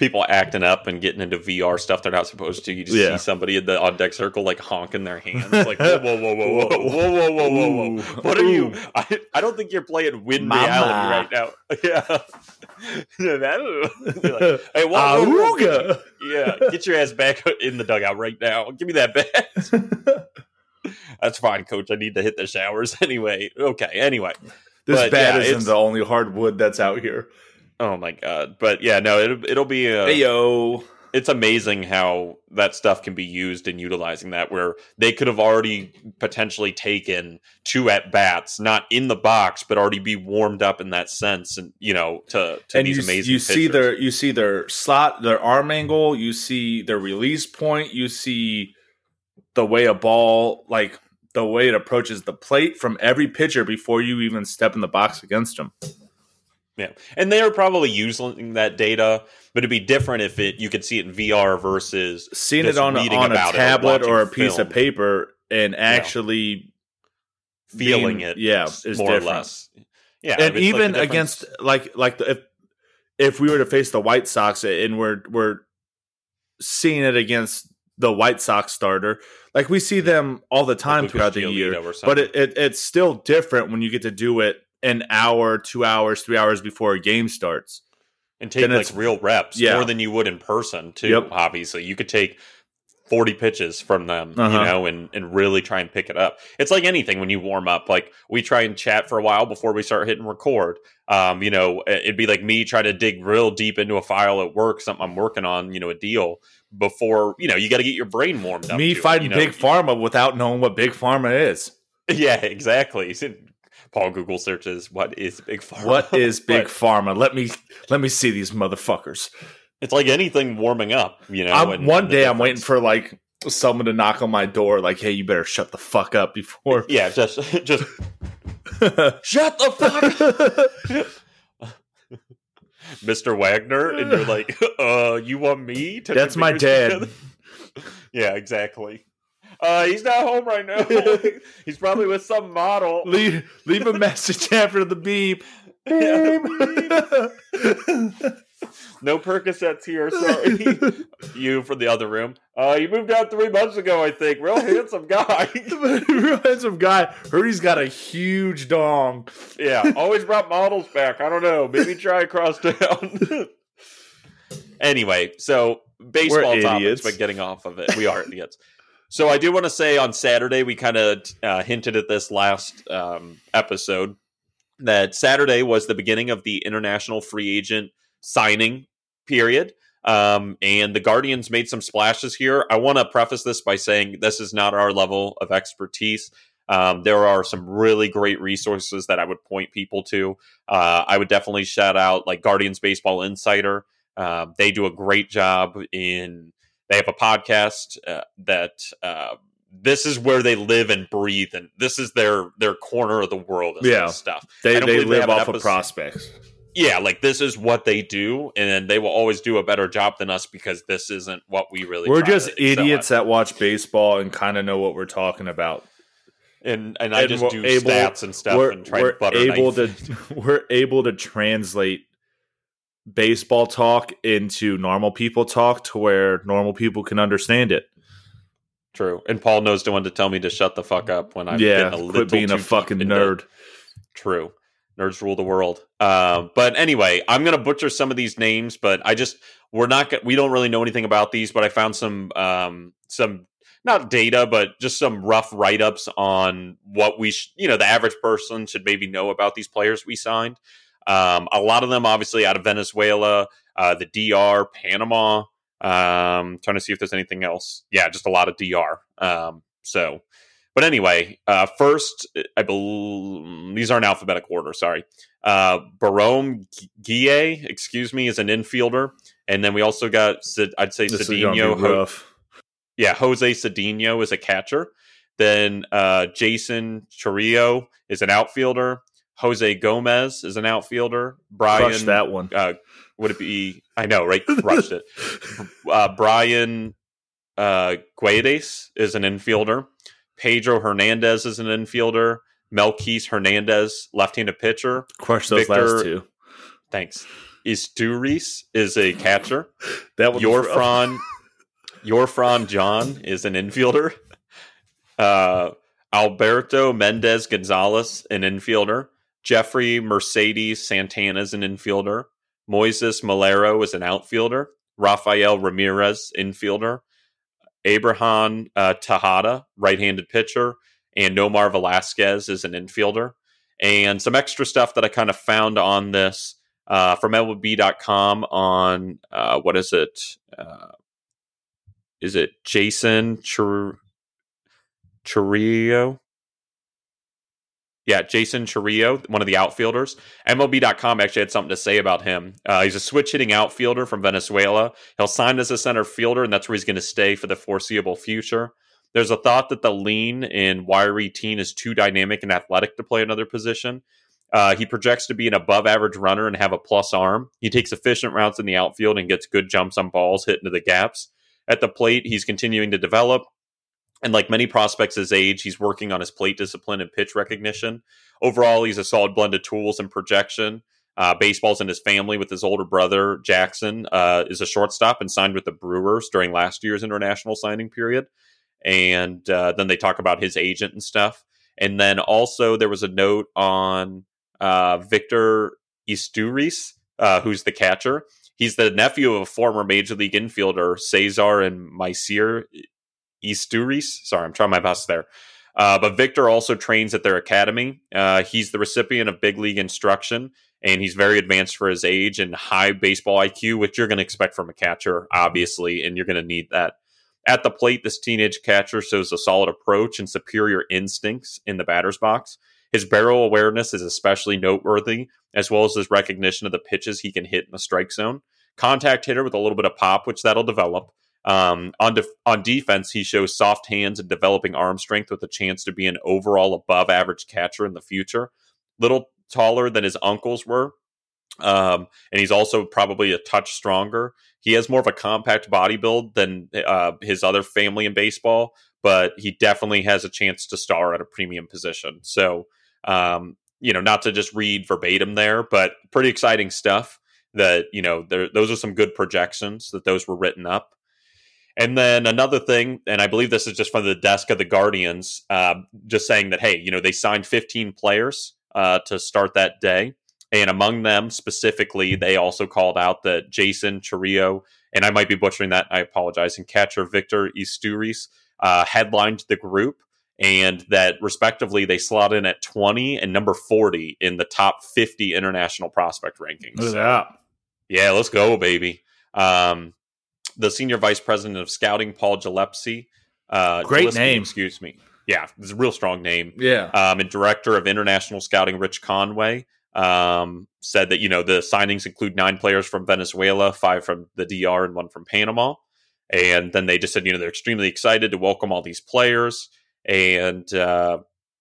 Speaker 2: People acting up and getting into VR stuff they're not supposed to. You just
Speaker 1: Yeah.
Speaker 2: see somebody in the on deck circle like honking their hands, <laughs> like whoa, whoa, whoa, whoa, whoa, whoa, whoa, whoa, whoa, whoa. What are you? I, I don't think you're playing win
Speaker 1: Mama.
Speaker 2: reality right now. <laughs> Yeah. <laughs> That- like, hey, whoa, whoa, whoa, yeah, get your ass back in the dugout right now. Give me that bat. That's fine, coach. I need to hit the showers anyway. Okay, anyway.
Speaker 1: this
Speaker 2: But,
Speaker 1: bat
Speaker 2: yeah,
Speaker 1: isn't the only hardwood that's out here.
Speaker 2: Oh my god. But yeah, no, it'll it'll be a
Speaker 1: Hey yo.
Speaker 2: it's amazing how that stuff can be used in utilizing that where they could have already potentially taken two at bats not in the box but already be warmed up in that sense and you know to, to
Speaker 1: And
Speaker 2: these
Speaker 1: you,
Speaker 2: amazing
Speaker 1: you see their you see their slot, their arm angle, you see their release point, you see the way a ball like the way it approaches the plate from every pitcher before you even step in the box against them.
Speaker 2: Yeah. And they are probably using that data but it'd be different if it you could see it in vr versus
Speaker 1: seeing it on a, on a
Speaker 2: it or
Speaker 1: tablet or, a piece
Speaker 2: film.
Speaker 1: of paper and actually
Speaker 2: feeling
Speaker 1: being-
Speaker 2: it
Speaker 1: yeah, is
Speaker 2: more
Speaker 1: different.
Speaker 2: or less. Yeah
Speaker 1: and
Speaker 2: it's like
Speaker 1: even against like like the, if if we were to face the White Sox and we're we're seeing it against the White Sox starter, like we see them all the time
Speaker 2: Lucas
Speaker 1: throughout the year, but it, it it's still different when you get to do it an hour, two hours, three hours before a game starts.
Speaker 2: and take
Speaker 1: then
Speaker 2: like real reps
Speaker 1: yeah.
Speaker 2: more than you would in person too
Speaker 1: Yep.
Speaker 2: obviously you could take 40 pitches from them
Speaker 1: Uh-huh.
Speaker 2: you know and and really try and pick it up it's like anything when you warm up like we try and chat for a while before we start hitting record um you know it'd be like me try to dig real deep into a file at work something i'm working on you know a deal before you know you got to get your brain warmed up
Speaker 1: Me
Speaker 2: to it,
Speaker 1: fighting
Speaker 2: you know?
Speaker 1: Big Pharma without knowing what Big Pharma is. <laughs>
Speaker 2: yeah exactly <laughs> paul google searches what is big pharma
Speaker 1: What <laughs> is Big
Speaker 2: But
Speaker 1: Pharma? Let me let me see these motherfuckers.
Speaker 2: it's like anything warming up you know and-
Speaker 1: one day I'm waiting for like someone to knock on my door, like, "Hey, you better shut the fuck up before." <laughs>
Speaker 2: yeah just just <laughs> shut the fuck Mr. Wagner, and you're like, uh, you want me to?
Speaker 1: That's my dad.
Speaker 2: yeah, exactly. Uh, he's not home right now. <laughs> <laughs> he's probably with some model. <laughs>
Speaker 1: leave leave a message after the beep.
Speaker 2: Yeah.
Speaker 1: Beep.
Speaker 2: No Percocets here. Sorry, you from the other room. Uh, you moved out three months ago, I think. Real handsome guy.
Speaker 1: Real handsome guy. Heard he's got a huge dong.
Speaker 2: yeah, always brought models back. I don't know. Maybe try across town. anyway, so baseball topics, but getting off of it, we are idiots. So I do want to say on Saturday we kind of uh, hinted at this last um, episode that Saturday was the beginning of the international free agent signing period. Um, and the Guardians made some splashes here. I want to preface this by saying this is not our level of expertise. Um, there are some really great resources that I would point people to. Uh, I would definitely shout out like Guardians Baseball Insider. Uh, they do a great job in. They have a podcast uh, that uh, this is where they live and breathe, and this is their their corner of the world.
Speaker 1: Yeah,
Speaker 2: stuff.
Speaker 1: They they live
Speaker 2: an
Speaker 1: off of prospects.
Speaker 2: yeah, like this is what they do, and they will always do a better job than us because this isn't what we really.
Speaker 1: We're just idiots
Speaker 2: at.
Speaker 1: that watch baseball and kind of know what we're talking about.
Speaker 2: and and I
Speaker 1: and
Speaker 2: just do
Speaker 1: able-
Speaker 2: stats and stuff
Speaker 1: we're
Speaker 2: and try
Speaker 1: we're
Speaker 2: to butter
Speaker 1: able
Speaker 2: knife.
Speaker 1: to we're able to translate baseball talk into normal people talk to where normal people can understand it.
Speaker 2: True, and Paul knows the one to tell me to shut the fuck up when I'm
Speaker 1: yeah,
Speaker 2: getting a little
Speaker 1: quit being a fucking nerd.
Speaker 2: True. Nerds rule the world. Um, but anyway, I'm gonna butcher some of these names, but I just we're not we don't really know anything about these, but I found some um some not data, but just some rough write ups on what we sh- you know the average person should maybe know about these players we signed. Um, a lot of them obviously out of Venezuela, uh, the DR, Panama. Um, trying to see if there's anything else. Yeah, just a lot of DR. Um, so but anyway, uh, first, I believe these are in alphabetical order. Sorry, uh, Barome Guille, excuse me, is an infielder, and then we also got I'd say
Speaker 1: This
Speaker 2: Cedinho. Ho- yeah, Jose Cedinho is a catcher. Then uh, Jason Churillo is an outfielder. Jose Gomez is an outfielder. Brian,
Speaker 1: Crush that one.
Speaker 2: uh, would it be? I know, right? Crushed it. <laughs> Uh, Brian uh, Guedes is an infielder. Pedro Hernandez is an infielder. Melquise Hernandez, left-handed pitcher.
Speaker 1: Crush those
Speaker 2: Victor-
Speaker 1: last two.
Speaker 2: Thanks. Izturis is a catcher. <laughs>
Speaker 1: That one. your rough.
Speaker 2: Yorfran Yorfran John is an infielder. Uh, Alberto Mendez Gonzalez, an infielder. Jeffrey Mercedes Santana is an infielder. Moises Malero is an outfielder. Rafael Ramirez, infielder. Abraham uh, Tejada, right-handed pitcher, and Nomar Velasquez is an infielder. And some extra stuff that I kind of found on this uh, from MLB.com on uh, what is it? Uh, is it Jason Chir- Churillo? Yeah, Jason Churillo, one of the outfielders. MLB.com actually had something to say about him. Uh, he's a switch hitting outfielder from Venezuela. He'll sign as a center fielder, and that's where he's going to stay for the foreseeable future. There's a thought that the lean and wiry teen is too dynamic and athletic to play another position. Uh, he projects to be an above average runner and have a plus arm. He takes efficient routes in the outfield and gets good jumps on balls hit into the gaps. At the plate, he's continuing to develop. And like many prospects his age, he's working on his plate discipline and pitch recognition. Overall, he's a solid blend of tools and projection. Uh, baseball's in his family with his older brother, Jackson, uh, is a shortstop and signed with the Brewers during last year's international signing period. And uh, then they talk about his agent and stuff. And then also there was a note on uh, Victor Izturis, uh, who's the catcher. He's the nephew of a former major league infielder, Cesar and Maicer Izturis. Sorry, I'm trying my best there. Uh, but Victor also trains at their academy. Uh, he's the recipient of big league instruction, and he's very advanced for his age and high baseball IQ, which you're going to expect from a catcher, obviously, and you're going to need that. At the plate, this teenage catcher shows a solid approach and superior instincts in the batter's box. His barrel awareness is especially noteworthy, as well as his recognition of the pitches he can hit in the strike zone. Contact hitter with a little bit of pop, which that'll develop. Um, on def- on defense, he shows soft hands and developing arm strength with a chance to be an overall above average catcher in the future. Little taller than his uncles were, um, and he's also probably a touch stronger. He has more of a compact body build than uh, his other family in baseball, but he definitely has a chance to star at a premium position. So, um, you know, not to just read verbatim there, but pretty exciting stuff. That you know, there, those are some good projections that those were written up. And then another thing, and I believe this is just from the desk of the Guardians, uh, just saying that hey, you know, they signed 15 players uh, to start that day, and among them specifically, they also called out that Jason Churillo, and I might be butchering that, I apologize, and catcher Victor Izturis uh, headlined the group, and that respectively they slot in at 20 and number 40 in the top 50 international prospect rankings.
Speaker 1: Look at that.
Speaker 2: Yeah, let's go, baby. Um, the senior vice president of scouting, Paul Gillespie. Uh,
Speaker 1: Great
Speaker 2: Gillespie,
Speaker 1: name.
Speaker 2: Excuse me. Yeah, it's a real strong name.
Speaker 1: Yeah.
Speaker 2: Um, and director of international scouting, Rich Conway, um, said that you know the signings include nine players from Venezuela, five from the DR, and one from Panama. And then they just said you know they're extremely excited to welcome all these players, and uh,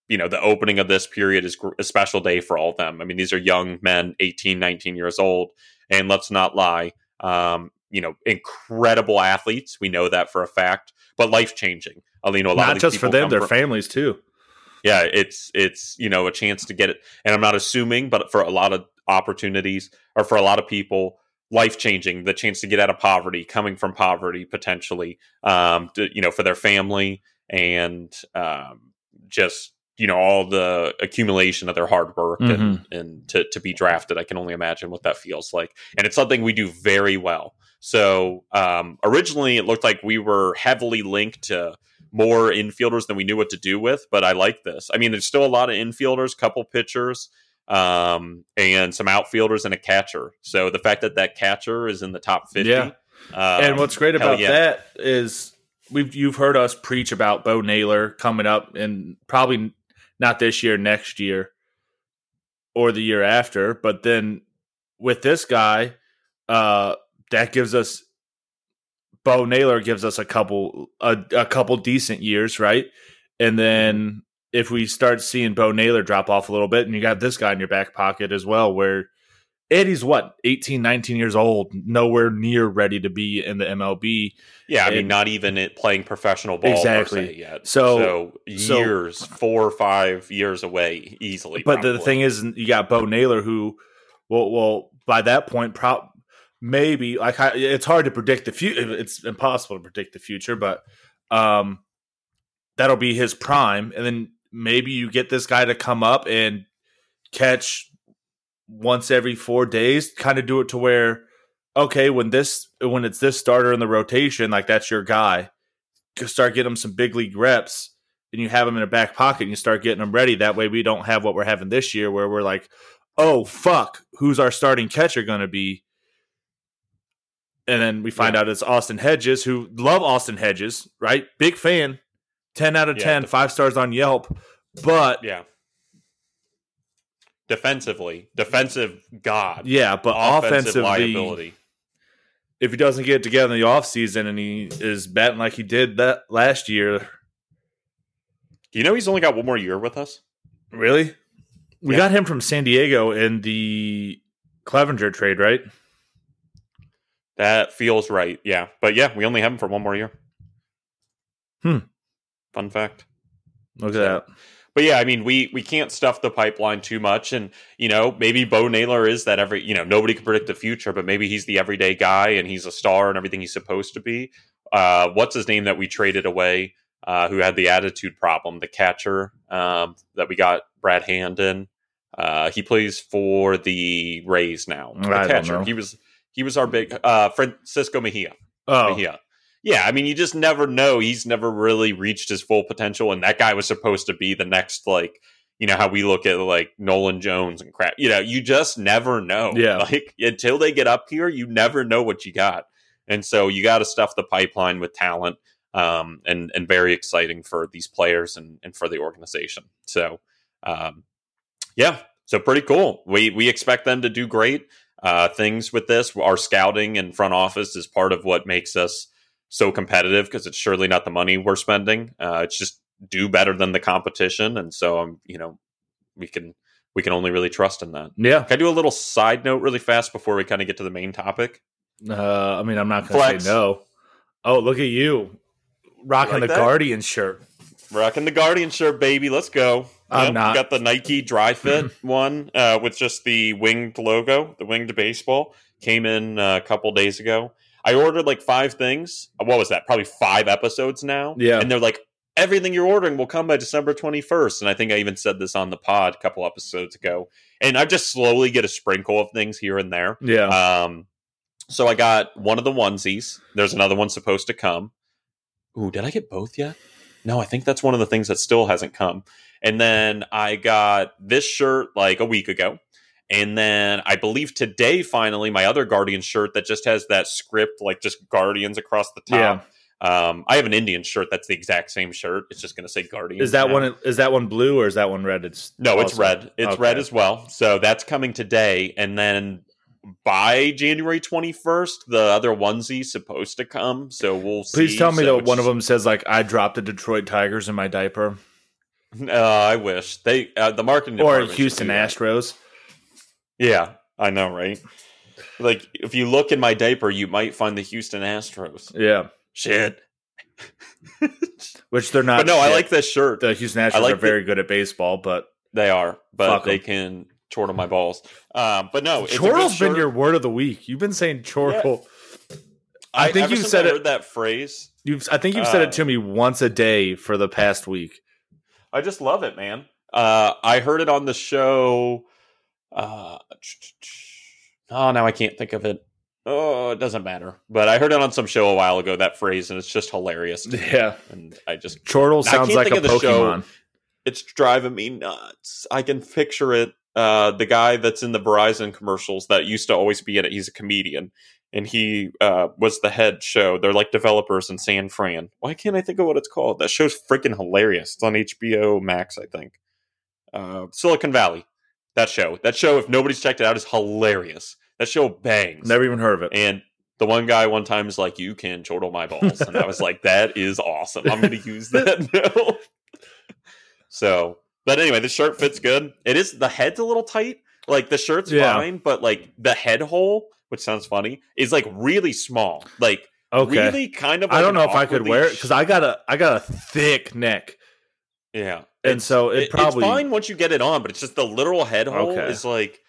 Speaker 2: you know the opening of this period is gr- a special day for all of them. I mean these are young men, 18, 19 years old, and let's not lie, um, you know incredible athletes. We know that for a fact, but life changing. You know, a lot of
Speaker 1: Not just for them, their
Speaker 2: from-
Speaker 1: families too.
Speaker 2: yeah it's it's you know a chance to get it and i'm not assuming but for a lot of opportunities or for a lot of people life changing the chance to get out of poverty coming from poverty potentially um to, you know for their family and um just you know all the accumulation of their hard work and and to, to be drafted i can only imagine what that feels like and it's something we do very well so um originally it looked like we were heavily linked to more infielders than we knew what to do with, but I like this. I mean, there's still a lot of infielders, couple pitchers, um, and some outfielders and a catcher. So the fact that that catcher is in the top 50.
Speaker 1: Yeah.
Speaker 2: um,
Speaker 1: and what's great about
Speaker 2: yeah.
Speaker 1: that is we've you've heard us preach about Bo Naylor coming up and probably not this year, next year, or the year after. But then with this guy, uh, that gives us Bo Naylor gives us a couple a, a couple decent years, right? And then if we start seeing Bo Naylor drop off a little bit, and you got this guy in your back pocket as well, where Eddie's what 18, 19 years old, nowhere near ready to be in the MLB.
Speaker 2: yeah, I mean,
Speaker 1: and-
Speaker 2: not even it playing professional ball
Speaker 1: Exactly.
Speaker 2: yet.
Speaker 1: So- so-
Speaker 2: years, four or five years away easily.
Speaker 1: But the thing is, you got Bo Naylor, who, well, well, by that point, pro- maybe like it's hard to predict the future. It's impossible to predict the future, but um, that'll be his prime, and then maybe you get this guy to come up and catch once every four days, kind of do it to where, okay, when this when it's this starter in the rotation, like that's your guy, start getting him some big league reps and you have them in a back pocket and you start getting them ready. That way we don't have what we're having this year where we're like, oh fuck, who's our starting catcher going to be? And then we find
Speaker 2: Yeah.
Speaker 1: out it's Austin Hedges, who love Austin Hedges, right? Big fan, ten out of
Speaker 2: Yeah,
Speaker 1: ten,
Speaker 2: the-
Speaker 1: five stars on Yelp. But
Speaker 2: yeah. Defensively, defensive god,
Speaker 1: yeah, but
Speaker 2: offensive
Speaker 1: offensively,
Speaker 2: liability.
Speaker 1: if he doesn't get together in the offseason and he is batting like he did that last year,
Speaker 2: Do you know he's only got one more year with us?
Speaker 1: really? We
Speaker 2: Yeah.
Speaker 1: got him from San Diego in the Clevinger trade, right?
Speaker 2: That feels right. Yeah. But yeah, we only have him for one more year.
Speaker 1: Hmm.
Speaker 2: Fun fact.
Speaker 1: Look at
Speaker 2: So-
Speaker 1: that.
Speaker 2: But yeah, I mean, we we can't stuff the pipeline too much, and you know, maybe Bo Naylor is that every you know nobody can predict the future, but maybe he's the everyday guy and he's a star and everything he's supposed to be. Uh, what's his name that we traded away? Uh, who had the attitude problem? The catcher um, that we got Brad Hand in. Uh, he plays for the Rays now. The
Speaker 1: I
Speaker 2: catcher. He was he was our big uh, Francisco Mejia.
Speaker 1: Oh,
Speaker 2: Yeah. Yeah, I mean, you just never know. He's never really reached his full potential, and that guy was supposed to be the next, like, you know, how we look at like Nolan Jones and crap. You know, you just never know.
Speaker 1: Yeah. <laughs>
Speaker 2: like until they get up here, you never know what you got, and so you got to stuff the pipeline with talent, um, and and very exciting for these players and and for the organization. So, um, yeah, so pretty cool. We we expect them to do great uh, things with this. Our scouting and front office is part of what makes us so competitive because it's surely not the money we're spending. Uh, it's just do better than the competition, and so I'm, um, you know we can we can only really trust in that.
Speaker 1: yeah.
Speaker 2: Can I do a little side note really fast before we kind of get to the main topic?
Speaker 1: Uh, I mean, I'm not going to say no. Oh, look at you rocking
Speaker 2: like
Speaker 1: the
Speaker 2: that?
Speaker 1: Guardian shirt.
Speaker 2: Rocking the Guardian shirt, baby. Let's go.
Speaker 1: I'm
Speaker 2: Yep,
Speaker 1: not.
Speaker 2: Got the Nike Dri-FIT <clears throat> one uh, with just the winged logo, the winged baseball. Came in uh, a couple days ago. I ordered like five things. What was that? Probably five episodes now.
Speaker 1: Yeah.
Speaker 2: And they're like, everything you're ordering will come by December 21st. And I think I even said this on the pod a couple episodes ago. And I just slowly get a sprinkle of things here and there.
Speaker 1: Yeah.
Speaker 2: Um, so I got one of the onesies. There's another one supposed to come. Ooh, did I get both yet? No, I think that's one of the things that still hasn't come. And then I got this shirt like a week ago. And then I believe today, finally, my other Guardian shirt that just has that script, like just Guardians across the top. Um, I have an Indian shirt that's the exact same shirt. It's just going to say Guardian.
Speaker 1: Is that
Speaker 2: now.
Speaker 1: one? Is that one blue or is that one red? It's
Speaker 2: No, it's red. It's
Speaker 1: Okay.
Speaker 2: red as well. So that's coming today, and then by January twenty first, the other onesie's supposed to come. So we'll see.
Speaker 1: Please tell me
Speaker 2: So
Speaker 1: that one of them says like I dropped the Detroit Tigers in my diaper
Speaker 2: Uh, I wish they uh, the marketing
Speaker 1: or Houston. Astros.
Speaker 2: Yeah, I know, right? Like if you look in my diaper, you might find the Houston Astros.
Speaker 1: Yeah,
Speaker 2: Shit.
Speaker 1: which they're not.
Speaker 2: but no, I like this shirt.
Speaker 1: the Houston Astros
Speaker 2: like
Speaker 1: are very good at baseball, but
Speaker 2: They are, but
Speaker 1: Fuck 'em.
Speaker 2: they can chortle my balls. Um, but no, it's a good
Speaker 1: chortle's been your word of the week. You've been saying chortle.
Speaker 2: I,
Speaker 1: I think
Speaker 2: ever
Speaker 1: you
Speaker 2: since
Speaker 1: said
Speaker 2: I
Speaker 1: it-
Speaker 2: heard that phrase.
Speaker 1: You've I think you've said
Speaker 2: Uh,
Speaker 1: it to me once a day for the past week.
Speaker 2: I just love it, man. Uh, I heard it on the show. Uh, <tsk> oh, now I can't think of it. Oh, it doesn't matter. But I heard it on some show a while ago. That phrase, and it's just hilarious. <laughs>
Speaker 1: Yeah,
Speaker 2: And I just
Speaker 1: chortle sounds like a
Speaker 2: the show.
Speaker 1: Pokemon.
Speaker 2: it's driving me nuts. I can picture it. Uh, the guy that's in the Verizon commercials that used to always be in it. He's a comedian, and he uh, was the head show. They're like developers in San Fran. Why can't I think of what it's called? That show's freaking hilarious. It's on HBO Max, I think. Uh, Silicon Valley. That show. That show. If nobody's checked it out, is hilarious. That show bangs.
Speaker 1: Never even heard of it.
Speaker 2: And the one guy one time is like, "You can chortle my balls," and I was like, "That is awesome. I'm going to use <laughs> that now." <laughs> so, but anyway, the shirt fits good. It is the head's a little tight. Like the shirt's
Speaker 1: Yeah.
Speaker 2: fine, but like the head hole, which sounds funny, is like really small. Like
Speaker 1: Okay,
Speaker 2: really kind of.
Speaker 1: I don't know if I could wear it because I got a I got a thick neck,
Speaker 2: yeah,
Speaker 1: and
Speaker 2: It's-
Speaker 1: so it, probably
Speaker 2: it's fine once you get it on, but it's just the literal head hole
Speaker 1: Okay.
Speaker 2: is like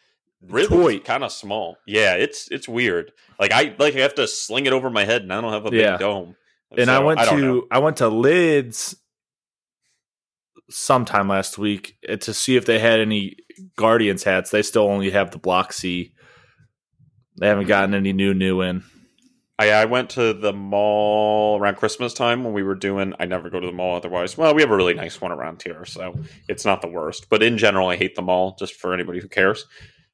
Speaker 2: really kind of small. Yeah, it's it's weird. Like I like I have to sling it over my head, and I don't have a
Speaker 1: Yeah.
Speaker 2: big dome.
Speaker 1: and I
Speaker 2: So,
Speaker 1: went
Speaker 2: don't know.
Speaker 1: to I went to Lids sometime last week uh, to see if they had any Guardians hats. They still only have the Block C. They haven't gotten any new new in.
Speaker 2: I, I went to the mall around Christmas time when we were doing. I never go to the mall otherwise. Well, we have a really nice one around here, so it's not the worst. But in general, I hate the mall. Just for anybody who cares,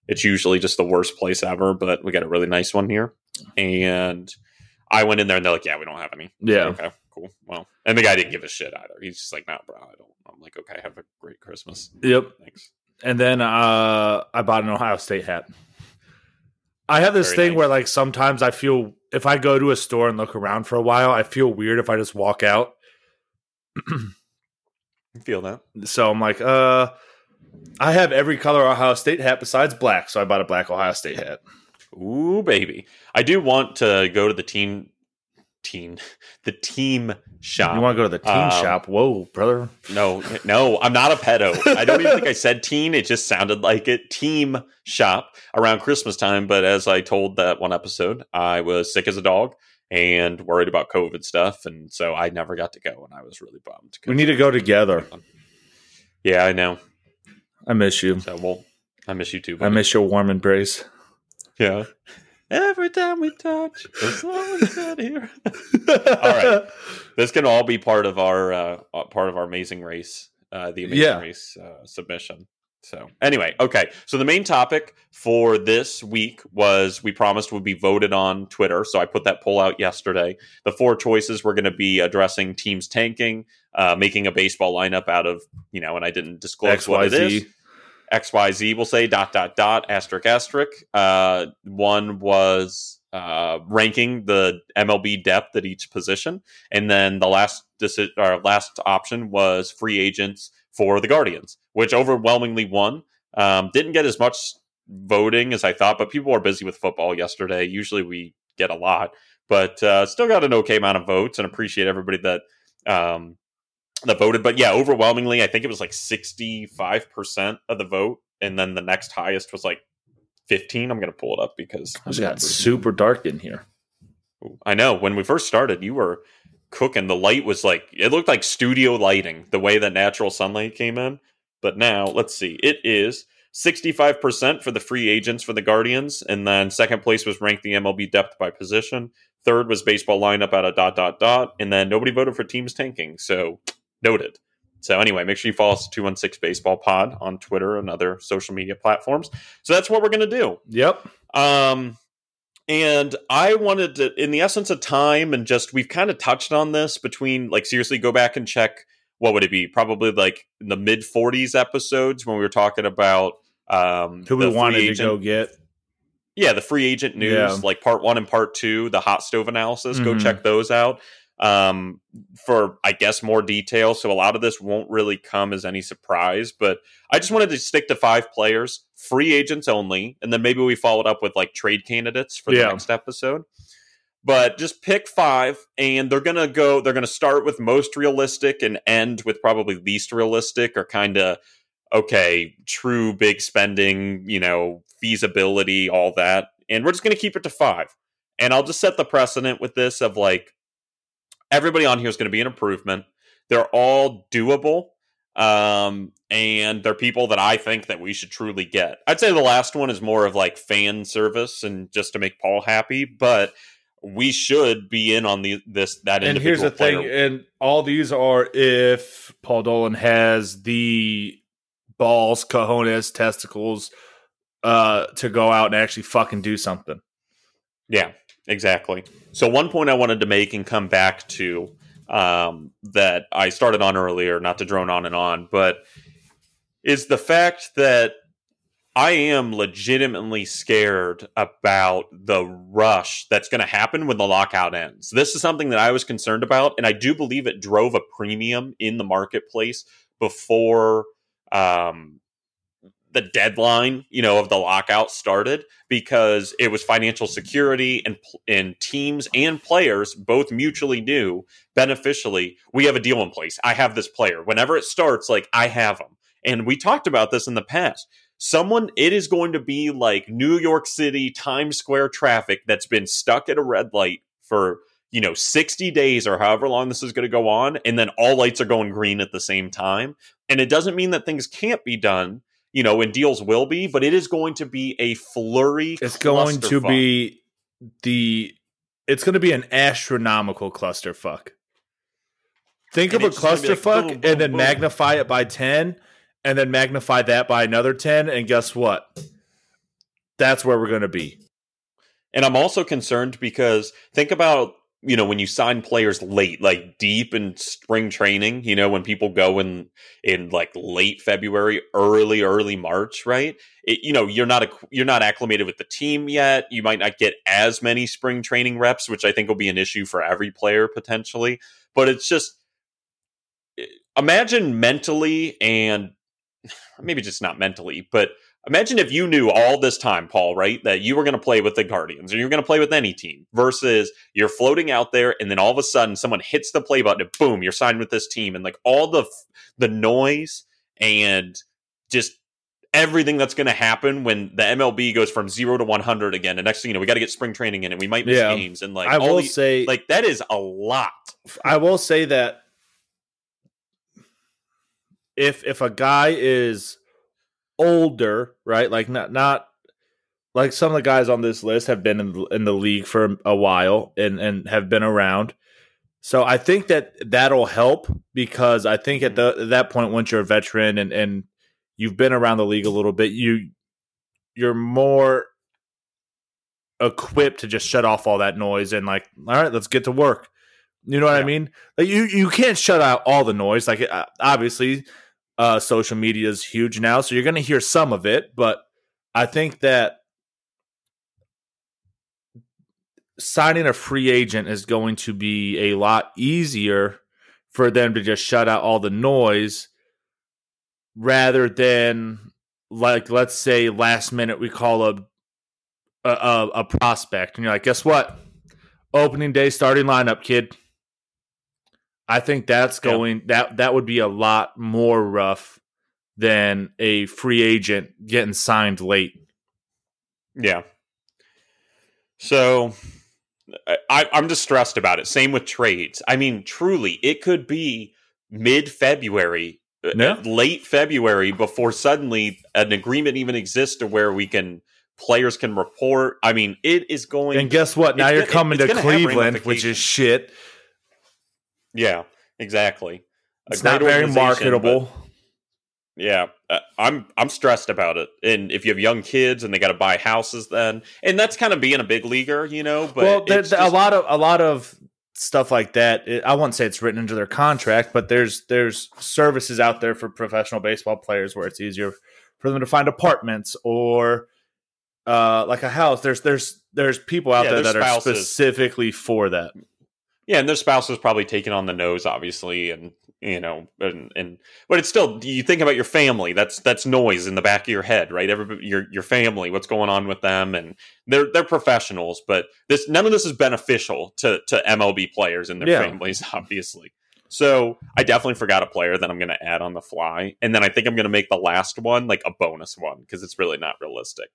Speaker 2: it's usually just the worst place ever. But we got a really nice one here, and I went in there and they're like, "Yeah, we don't have any."
Speaker 1: Yeah.
Speaker 2: Okay. Cool. Well, and the guy didn't give a shit either. He's just like, "Nah, bro, I don't." I'm like, "Okay, have a great Christmas."
Speaker 1: Yep.
Speaker 2: Thanks.
Speaker 1: And then uh, I bought an Ohio State hat. I have this
Speaker 2: Very
Speaker 1: thing
Speaker 2: nice.
Speaker 1: where like sometimes I feel if I go to a store and look around for a while, I feel weird if I just walk out. <clears throat>
Speaker 2: Feel that?
Speaker 1: So I'm like, uh, I have every color Ohio State hat besides black, so I bought a black Ohio State hat.
Speaker 2: Ooh, baby. I do want to go to the teen, teen, <laughs> the team shop.
Speaker 1: You want to go to the teen
Speaker 2: Um,
Speaker 1: shop? Whoa, brother!
Speaker 2: No, no, I'm not a pedo. <laughs> I don't even think I said teen. It just sounded like it. Team shop around Christmas time. But as I told that one episode, I was sick as a dog and worried about COVID stuff. And so I never got to go. And I was really bummed.
Speaker 1: We need to go together.
Speaker 2: Yeah, I know.
Speaker 1: I miss you.
Speaker 2: So, well, I miss you too.
Speaker 1: I miss your warm embrace.
Speaker 2: Yeah. Every time we touch, as long as it's here. <laughs> All right. This can all be part of our uh, uh, part of our amazing race, uh, the amazing
Speaker 1: Yeah.
Speaker 2: race uh, submission. So anyway, okay. So the main topic for this week was we promised would be voted on Twitter. So I put that poll out yesterday. The four choices were going to be addressing teams tanking, uh, making a baseball lineup out of you know, and I didn't disclose what it is. XYZ. Will say dot dot dot asterisk asterisk. Uh, one was uh, ranking the MLB depth at each position, and then the last deci- or last option was free agents for the Guardians, which overwhelmingly won. Um, didn't get as much voting as I thought, but people were busy with football yesterday. Usually we get a lot, but uh, still got an okay amount of votes, and appreciate everybody that um, that voted. But yeah, overwhelmingly, I think it was like 65% of the vote. And then the next highest was like 15. I'm going to pull it up because
Speaker 1: It's got super dark in here.
Speaker 2: I know when we first started, you were cooking. The light was like, it looked like studio lighting, the way that natural sunlight came in. But now, let's see, it is 65% for the free agents for the Guardians. And then second place was ranked the MLB depth by position. Third was baseball lineup out of dot, dot, dot. And then nobody voted for teams tanking. So noted. So anyway, make sure you follow us 216 Baseball Pod on Twitter and other social media platforms. So that's what we're going to do.
Speaker 1: Yep.
Speaker 2: Um, and I wanted to, in the essence of time, and just we've kind of touched on this between like seriously go back and check what would it be? Probably like in the mid 40s episodes when we were talking about um,
Speaker 1: Who we wanted to go get.
Speaker 2: yeah, the free agent news,
Speaker 1: Yeah.
Speaker 2: like part one and part two, the hot stove analysis. Go
Speaker 1: Mhm.
Speaker 2: check those out um, for, I guess, more detail. So a lot of this won't really come as any surprise. But I just wanted to stick to five players, free agents only, and then maybe we followed up with like trade candidates for the
Speaker 1: Yeah.
Speaker 2: next episode. But just pick five, and they're gonna go. They're gonna start with most realistic and end with probably least realistic, or kind of okay, true big spending, you know, feasibility, all that. And we're just going to keep it to five. And I'll just set the precedent with this of like everybody on here is going to be an improvement. They're all doable. Um, and they're people that I think that we should truly get. I'd say the last one is more of like fan service and just to make Paul happy, but we should be in on the this that
Speaker 1: And here's the thing, and all these are if Paul Dolan has the balls, cojones, testicles, uh, to go out and actually fucking do something.
Speaker 2: Yeah, exactly. So one point I wanted to make and come back to um, that I started on earlier, not to drone on and on, but is the fact that I am legitimately scared about the rush that's going to happen when the lockout ends. This is something that I was concerned about, and I do believe it drove a premium in the marketplace before um, the deadline, you know, of the lockout started because it was financial security and and teams and players both mutually knew beneficially we have a deal in place. I have this player. Whenever it starts, like I have them. And we talked about this in the past. Someone it is going to be like New York City Times Square traffic that's been stuck at a red light for you know 60 days or however long this is going to go on and then all lights are going green at the same time and it doesn't mean that things can't be done you know, and deals will be, but it is going to be a flurry.
Speaker 1: It's going to be the. It's going to be an astronomical clusterfuck. Think
Speaker 2: And
Speaker 1: of a
Speaker 2: like
Speaker 1: clusterfuck
Speaker 2: boom,
Speaker 1: and
Speaker 2: boom,
Speaker 1: then
Speaker 2: boom.
Speaker 1: magnify it by ten, and then magnify that by another ten, and guess what? That's where we're going to be.
Speaker 2: And I'm also concerned because think about, you know, when you sign players late, like deep in spring training, you know, when people go in in like late February, early early March, right? It, you know, you're not a, you're not acclimated with the team yet. You might not get as many spring training reps, which I think will be an issue for every player potentially. But it's just eh, imagine mentally and <sighs> maybe just not mentally, but imagine if you knew all this time, Paul, right, that you were going to play with the Guardians or you're going to play with any team versus you're floating out there and then all of a sudden someone hits the play button and boom, you're signed with this team and like all the the noise and just everything that's going to happen when the MLB goes from 0 to 100 again. And next thing you know, we got to get spring training in and we might miss
Speaker 1: Yeah.
Speaker 2: games and like
Speaker 1: I
Speaker 2: all
Speaker 1: will
Speaker 2: the-
Speaker 1: say,
Speaker 2: like that is a lot.
Speaker 1: I will say that if if a guy is older, right, like not not like some of the guys on this list have been in, the- in the league for a while and and have been around. So I think that that'll help because I think at the at that point once you're a veteran and and you've been around the league a little bit, you you're more equipped to just shut off all that noise and like, all right, let's get to work. You know what I mean? Like you you can't shut out all the noise. Like uh, obviously, uh, social media is huge now, so you're going to hear some of it. But I think that signing a free agent is going to be a lot easier for them to just shut out all the noise rather than like let's say last minute we call a a, a, a prospect and you're like guess what opening day starting lineup kid i think that's going that that would be a lot more rough than a free agent getting signed late
Speaker 2: Yeah. So I, I'm just stressed about it. Same with trades. I mean, truly, it could be mid February, uh,
Speaker 1: Yeah.
Speaker 2: late February before suddenly an agreement even exists to where we can players can report. I mean, it is going.
Speaker 1: and guess what now you're
Speaker 2: gonna-
Speaker 1: coming to cleveland which is shit
Speaker 2: yeah, exactly.
Speaker 1: it's not very marketable.
Speaker 2: Yeah, uh, I'm I'm stressed about it. And if you have young kids and they got to buy houses, then and that's kind of being a big leaguer, you know. But
Speaker 1: well, there, just... a lot of a lot of stuff like that. It, I won't say it's written into their contract, but there's there's services out there for professional baseball players where it's easier for them to find apartments or uh, like a house. There's there's there's people out yeah, there that spouses. are specifically for that.
Speaker 2: Yeah, and their spouse is probably taking on the nose, obviously, and you know, and, and but it's still you think about your family. That's that's noise in the back of your head, right? Everybody, your your family, what's going on with them, and they're they're professionals, but this none of this is beneficial to to MLB players and their yeah. families, <laughs> obviously. So I definitely forgot a player that I'm going to add on the fly, and then I think I'm going to make the last one like a bonus one because it's really not realistic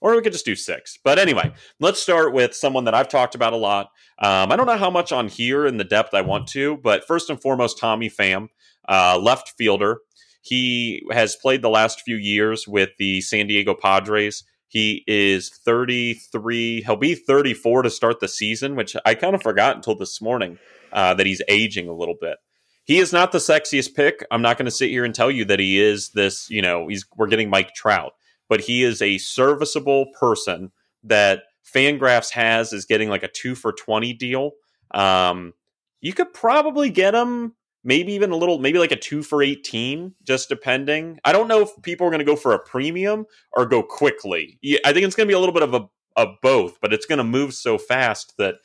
Speaker 2: or we could just do six. But anyway, let's start with someone that I've talked about a lot. Um, I don't know how much on here in the depth I want to, but first and foremost, Tommy Pham, uh, left fielder. He has played the last few years with the San Diego Padres. He is 33. He'll be 34 to start the season, which I kind of forgot until this morning uh, that he's aging a little bit. He is not the sexiest pick. I'm not going to sit here and tell you that he is this, you know, he's we're getting Mike Trout but he is a serviceable person that Fangraphs has is getting like a two for 20 deal. Um, you could probably get him maybe even a little, maybe like a two for 18, just depending. I don't know if people are going to go for a premium or go quickly. I think it's going to be a little bit of a both, but it's going to move so fast that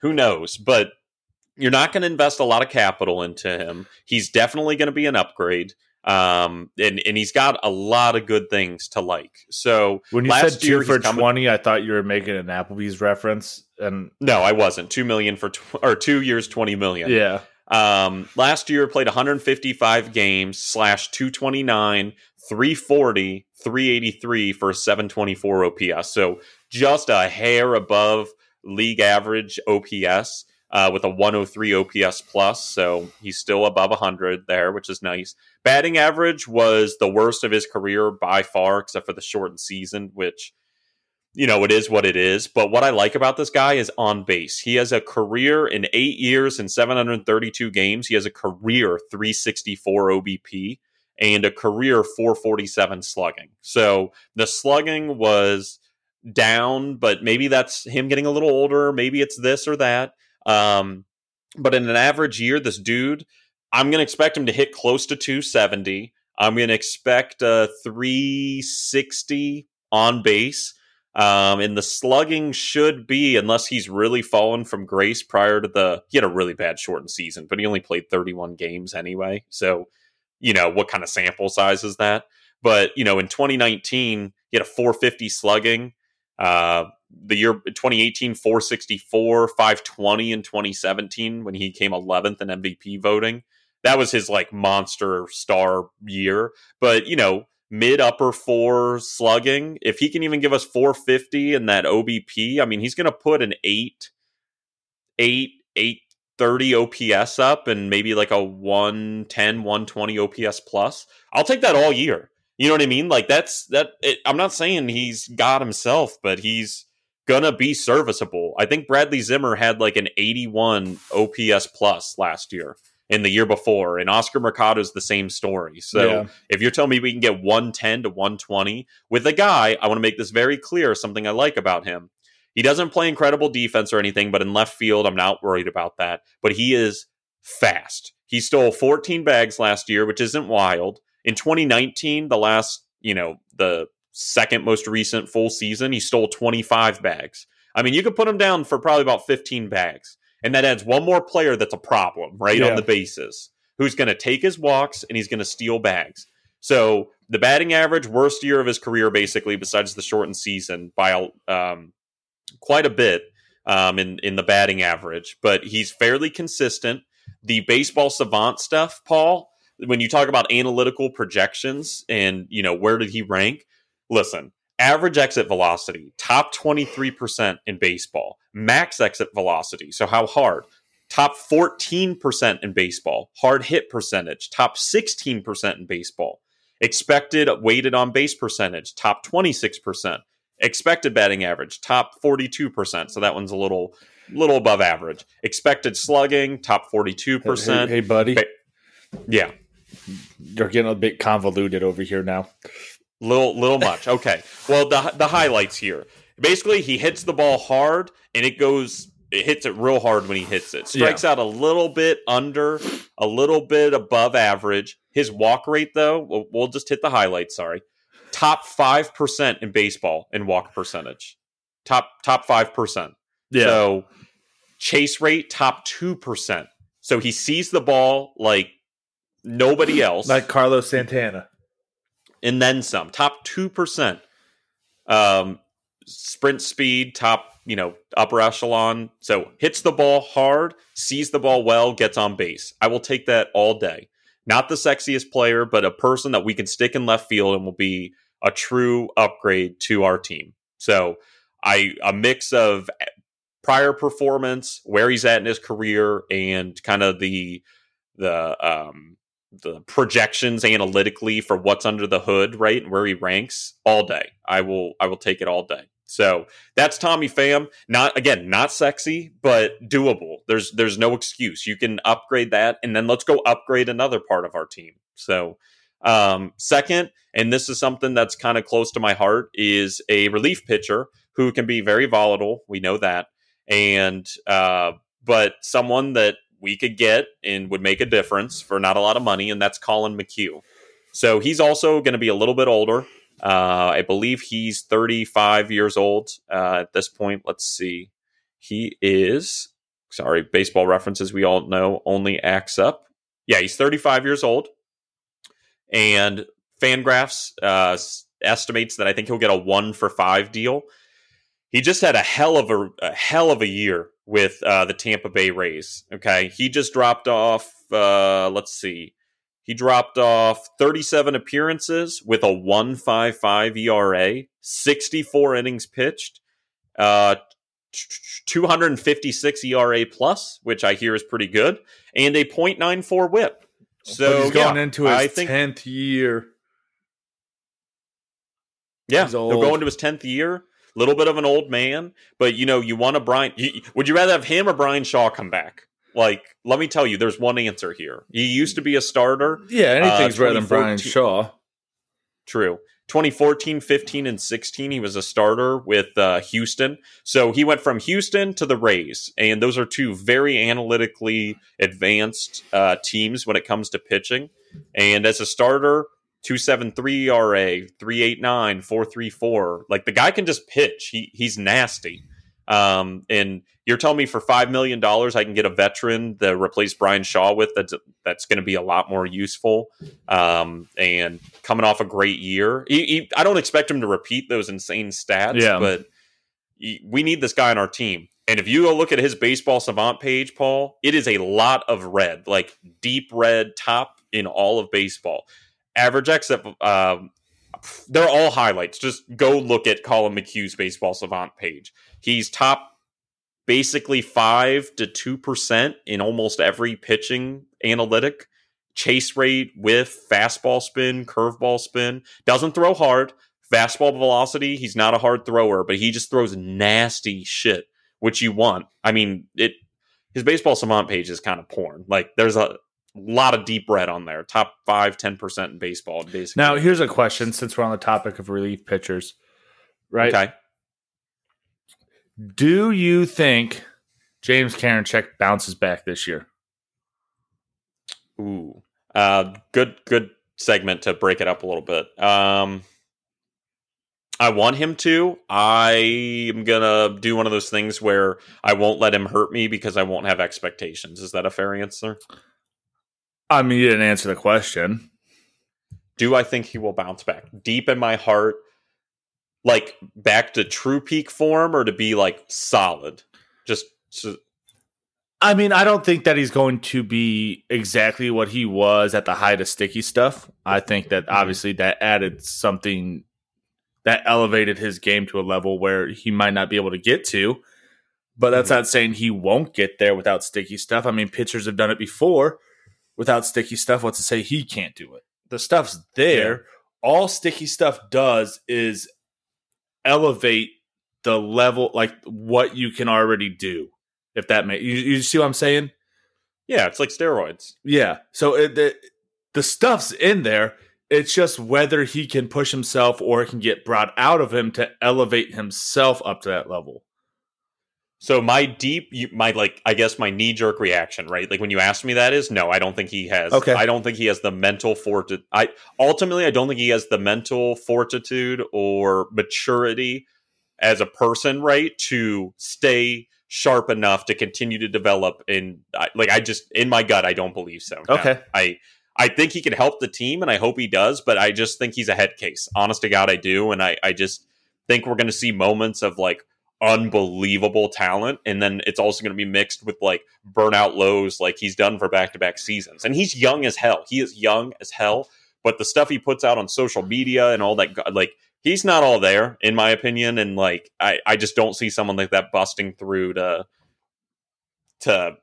Speaker 2: who knows. But you're not going to invest a lot of capital into him. He's definitely going to be an upgrade um, and and he's got a lot of good things to like. So
Speaker 1: when you said two for coming, twenty, I thought you were making an Applebee's reference, and
Speaker 2: no, I wasn't. Two million for tw- or two years, twenty million.
Speaker 1: Yeah.
Speaker 2: Um, last year played 155 games slash 229, 340, 383 for 724 OPS. So just a hair above league average OPS uh, with a 103 OPS plus, so he's still above 100 there, which is nice. Batting average was the worst of his career by far, except for the shortened season, which you know it is what it is. But what I like about this guy is on base. He has a career in eight years and 732 games. He has a career 364 OBP and a career 447 slugging. So the slugging was down, but maybe that's him getting a little older. Maybe it's this or that. Um, but in an average year, this dude, I'm going to expect him to hit close to 270. I'm going to expect a 360 on base. Um, and the slugging should be, unless he's really fallen from grace prior to the, he had a really bad shortened season, but he only played 31 games anyway. So, you know, what kind of sample size is that? But, you know, in 2019, he had a 450 slugging. Uh, the year 2018 464 520 in 2017 when he came 11th in mvp voting. That was his like monster star year. But you know mid upper four slugging if he can even give us 450 in that obp i mean he's going to put an 8 8 830 ops up and maybe like a 110 120 ops plus. I'll take that all year. You know what i mean? Like that's that it, i'm not saying he's god himself but he's gonna be serviceable. I think Bradley Zimmer had like an 81 OPS plus last year and the year before, and Oscar Mercado is the same story. So yeah. if you're telling me we can get 110 to 120 with a guy, I want to make this very clear something I like about him. He doesn't play incredible defense or anything, but in left field, I'm not worried about that. But he is fast. He stole 14 bags last year, which isn't wild. In 2019, the last, you know, the second most recent full season, he stole 25 bags. I mean, you could put him down for probably about 15 bags. And that adds one more player that's a problem, right, yeah. on the bases, who's going to take his walks and he's going to steal bags. So the batting average, worst year of his career, basically, besides the shortened season, by um, quite a bit um, in in the batting average. But he's fairly consistent. The baseball savant stuff, Paul. When you talk about analytical projections and you know where did he rank, listen, average exit velocity, top 23% in baseball, max exit velocity, so how hard, top 14% in baseball, hard hit percentage, top 16% in baseball, expected weighted on base percentage, top 26%, expected batting average, top 42%, so that one's a little little above average. Expected slugging, top 42%.
Speaker 1: Hey, hey buddy. Ba-
Speaker 2: Yeah,
Speaker 1: you're getting a bit convoluted over here now.
Speaker 2: Little, little <laughs> much. Okay. Well, the the highlights here. Basically, he hits the ball hard, and it goes. It hits it real hard when he hits it. Strikes yeah. out a little bit under, a little bit above average. His walk rate, though, we'll, we'll just hit the highlights. Sorry, top five percent in baseball in walk percentage. Top top five percent. Yeah. So chase rate top two percent. So he sees the ball like nobody else,
Speaker 1: like Carlos Santana
Speaker 2: and then some. Top two percent. Um, sprint speed, top you know upper echelon. So hits the ball hard, sees the ball well, gets on base. I will take that all day. Not the sexiest player, but a person that we can stick in left field and will be a true upgrade to our team. So I a mix of prior performance, where he's at in his career, and kind of the the um the projections analytically for what's under the hood, right, and where he ranks all day. I will I will take it all day. So that's Tommy Pham. Not again, not sexy, but doable. There's there's no excuse. You can upgrade that, and then let's go upgrade another part of our team. So um, second, and this is something that's kind of close to my heart, is a relief pitcher who can be very volatile. We know that, and uh, but someone that we could get and would make a difference for not a lot of money, and that's Collin McHugh. So he's also going to be a little bit older. Uh, I believe he's 35 years old uh, at this point. Let's see. He is, sorry, baseball references we all know only acts up. Yeah, he's 35 years old. And Fangraphs uh, estimates that I think he'll get a one for five deal. He just had a hell of a, a hell of a year with uh, the Tampa Bay Rays. Okay, he just dropped off. Uh, let's see, he dropped off 37 appearances with a 1.55 ERA, 64 innings pitched, uh, 256 ERA plus, which I hear is pretty good, and a .94 WHIP. So
Speaker 1: but he's going yeah, into his tenth year.
Speaker 2: Yeah, he'll go into his tenth year little bit of an old man, but you know, you want a Bryan. You, would you rather have him or Bryan Shaw come back? Like, let me tell you, there's one answer here. He used to be a starter.
Speaker 1: Yeah, anything's uh, better than Bryan Shaw.
Speaker 2: True. 2014, 15, and 16, he was a starter with uh, Houston. So he went from Houston to the Rays, and those are two very analytically advanced uh, teams when it comes to pitching. And as a starter, 273 ERA, 389, 434. Like the guy can just pitch. He he's nasty. Um, and you're telling me for five million dollars I can get a veteran to replace Bryan Shaw with that's that's going to be a lot more useful. Um, and coming off a great year, he, he, I don't expect him to repeat those insane stats. Yeah. but he, we need this guy on our team. And if you go look at his baseball savant page, Paul, it is a lot of red, like deep red top in all of baseball average exit. Um, they're all highlights. Just go look at Collin McHugh's baseball savant page. He's top basically five to two percent in almost every pitching analytic. Chase rate with fastball spin, curveball spin. Doesn't throw hard. Fastball velocity. He's not a hard thrower, but he just throws nasty shit, which you want. I mean, it. His baseball savant page is kind of porn. Like there's a lot of deep red on there. Top five, 10% in baseball, basically.
Speaker 1: Now, here's a question since we're on the topic of relief pitchers, right? Okay. Do you think James Karinchak bounces back this year?
Speaker 2: Ooh. Uh, good, good segment to break it up a little bit. Um, I want him to. I am gonna do one of those things where I won't let him hurt me because I won't have expectations. Is that a fair answer?
Speaker 1: I mean, you didn't answer the question.
Speaker 2: Do I think he will bounce back? Deep in my heart, like back to true peak form or to be like solid? Just.
Speaker 1: I mean, I don't think that he's going to be exactly what he was at the height of sticky stuff. I think that mm-hmm. obviously that added something that elevated his game to a level where he might not be able to get to. But that's mm-hmm. not saying he won't get there without sticky stuff. I mean, pitchers have done it before without sticky stuff, what's to say he can't do it? The stuff's there. Yeah. All sticky stuff does is elevate the level, like what you can already do. If that makes you, you see what I'm saying?
Speaker 2: Yeah, it's like steroids.
Speaker 1: Yeah. So it, the the stuff's in there. It's just whether he can push himself or it can get brought out of him to elevate himself up to that level.
Speaker 2: So my deep, you- my like, I guess my knee jerk reaction, right? Like when you asked me that is no, I don't think he has.
Speaker 1: Okay.
Speaker 2: I don't think he has the mental fortitude. I ultimately, I don't think he has the mental fortitude or maturity as a person, right, to stay sharp enough to continue to develop. And I, like, I just in my gut, I don't believe so. No.
Speaker 1: Okay.
Speaker 2: I. I think he can help the team, and I hope he does. But I just think he's a head case. Honest to God, I do, and I, I just think we're going to see moments of like unbelievable talent and then it's also going to be mixed with like burnout lows like he's done for back-to-back seasons. And he's young as hell. He is young as hell but the stuff he puts out on social media and all that, like, he's not all there in my opinion and like i i just don't see someone like that busting through to to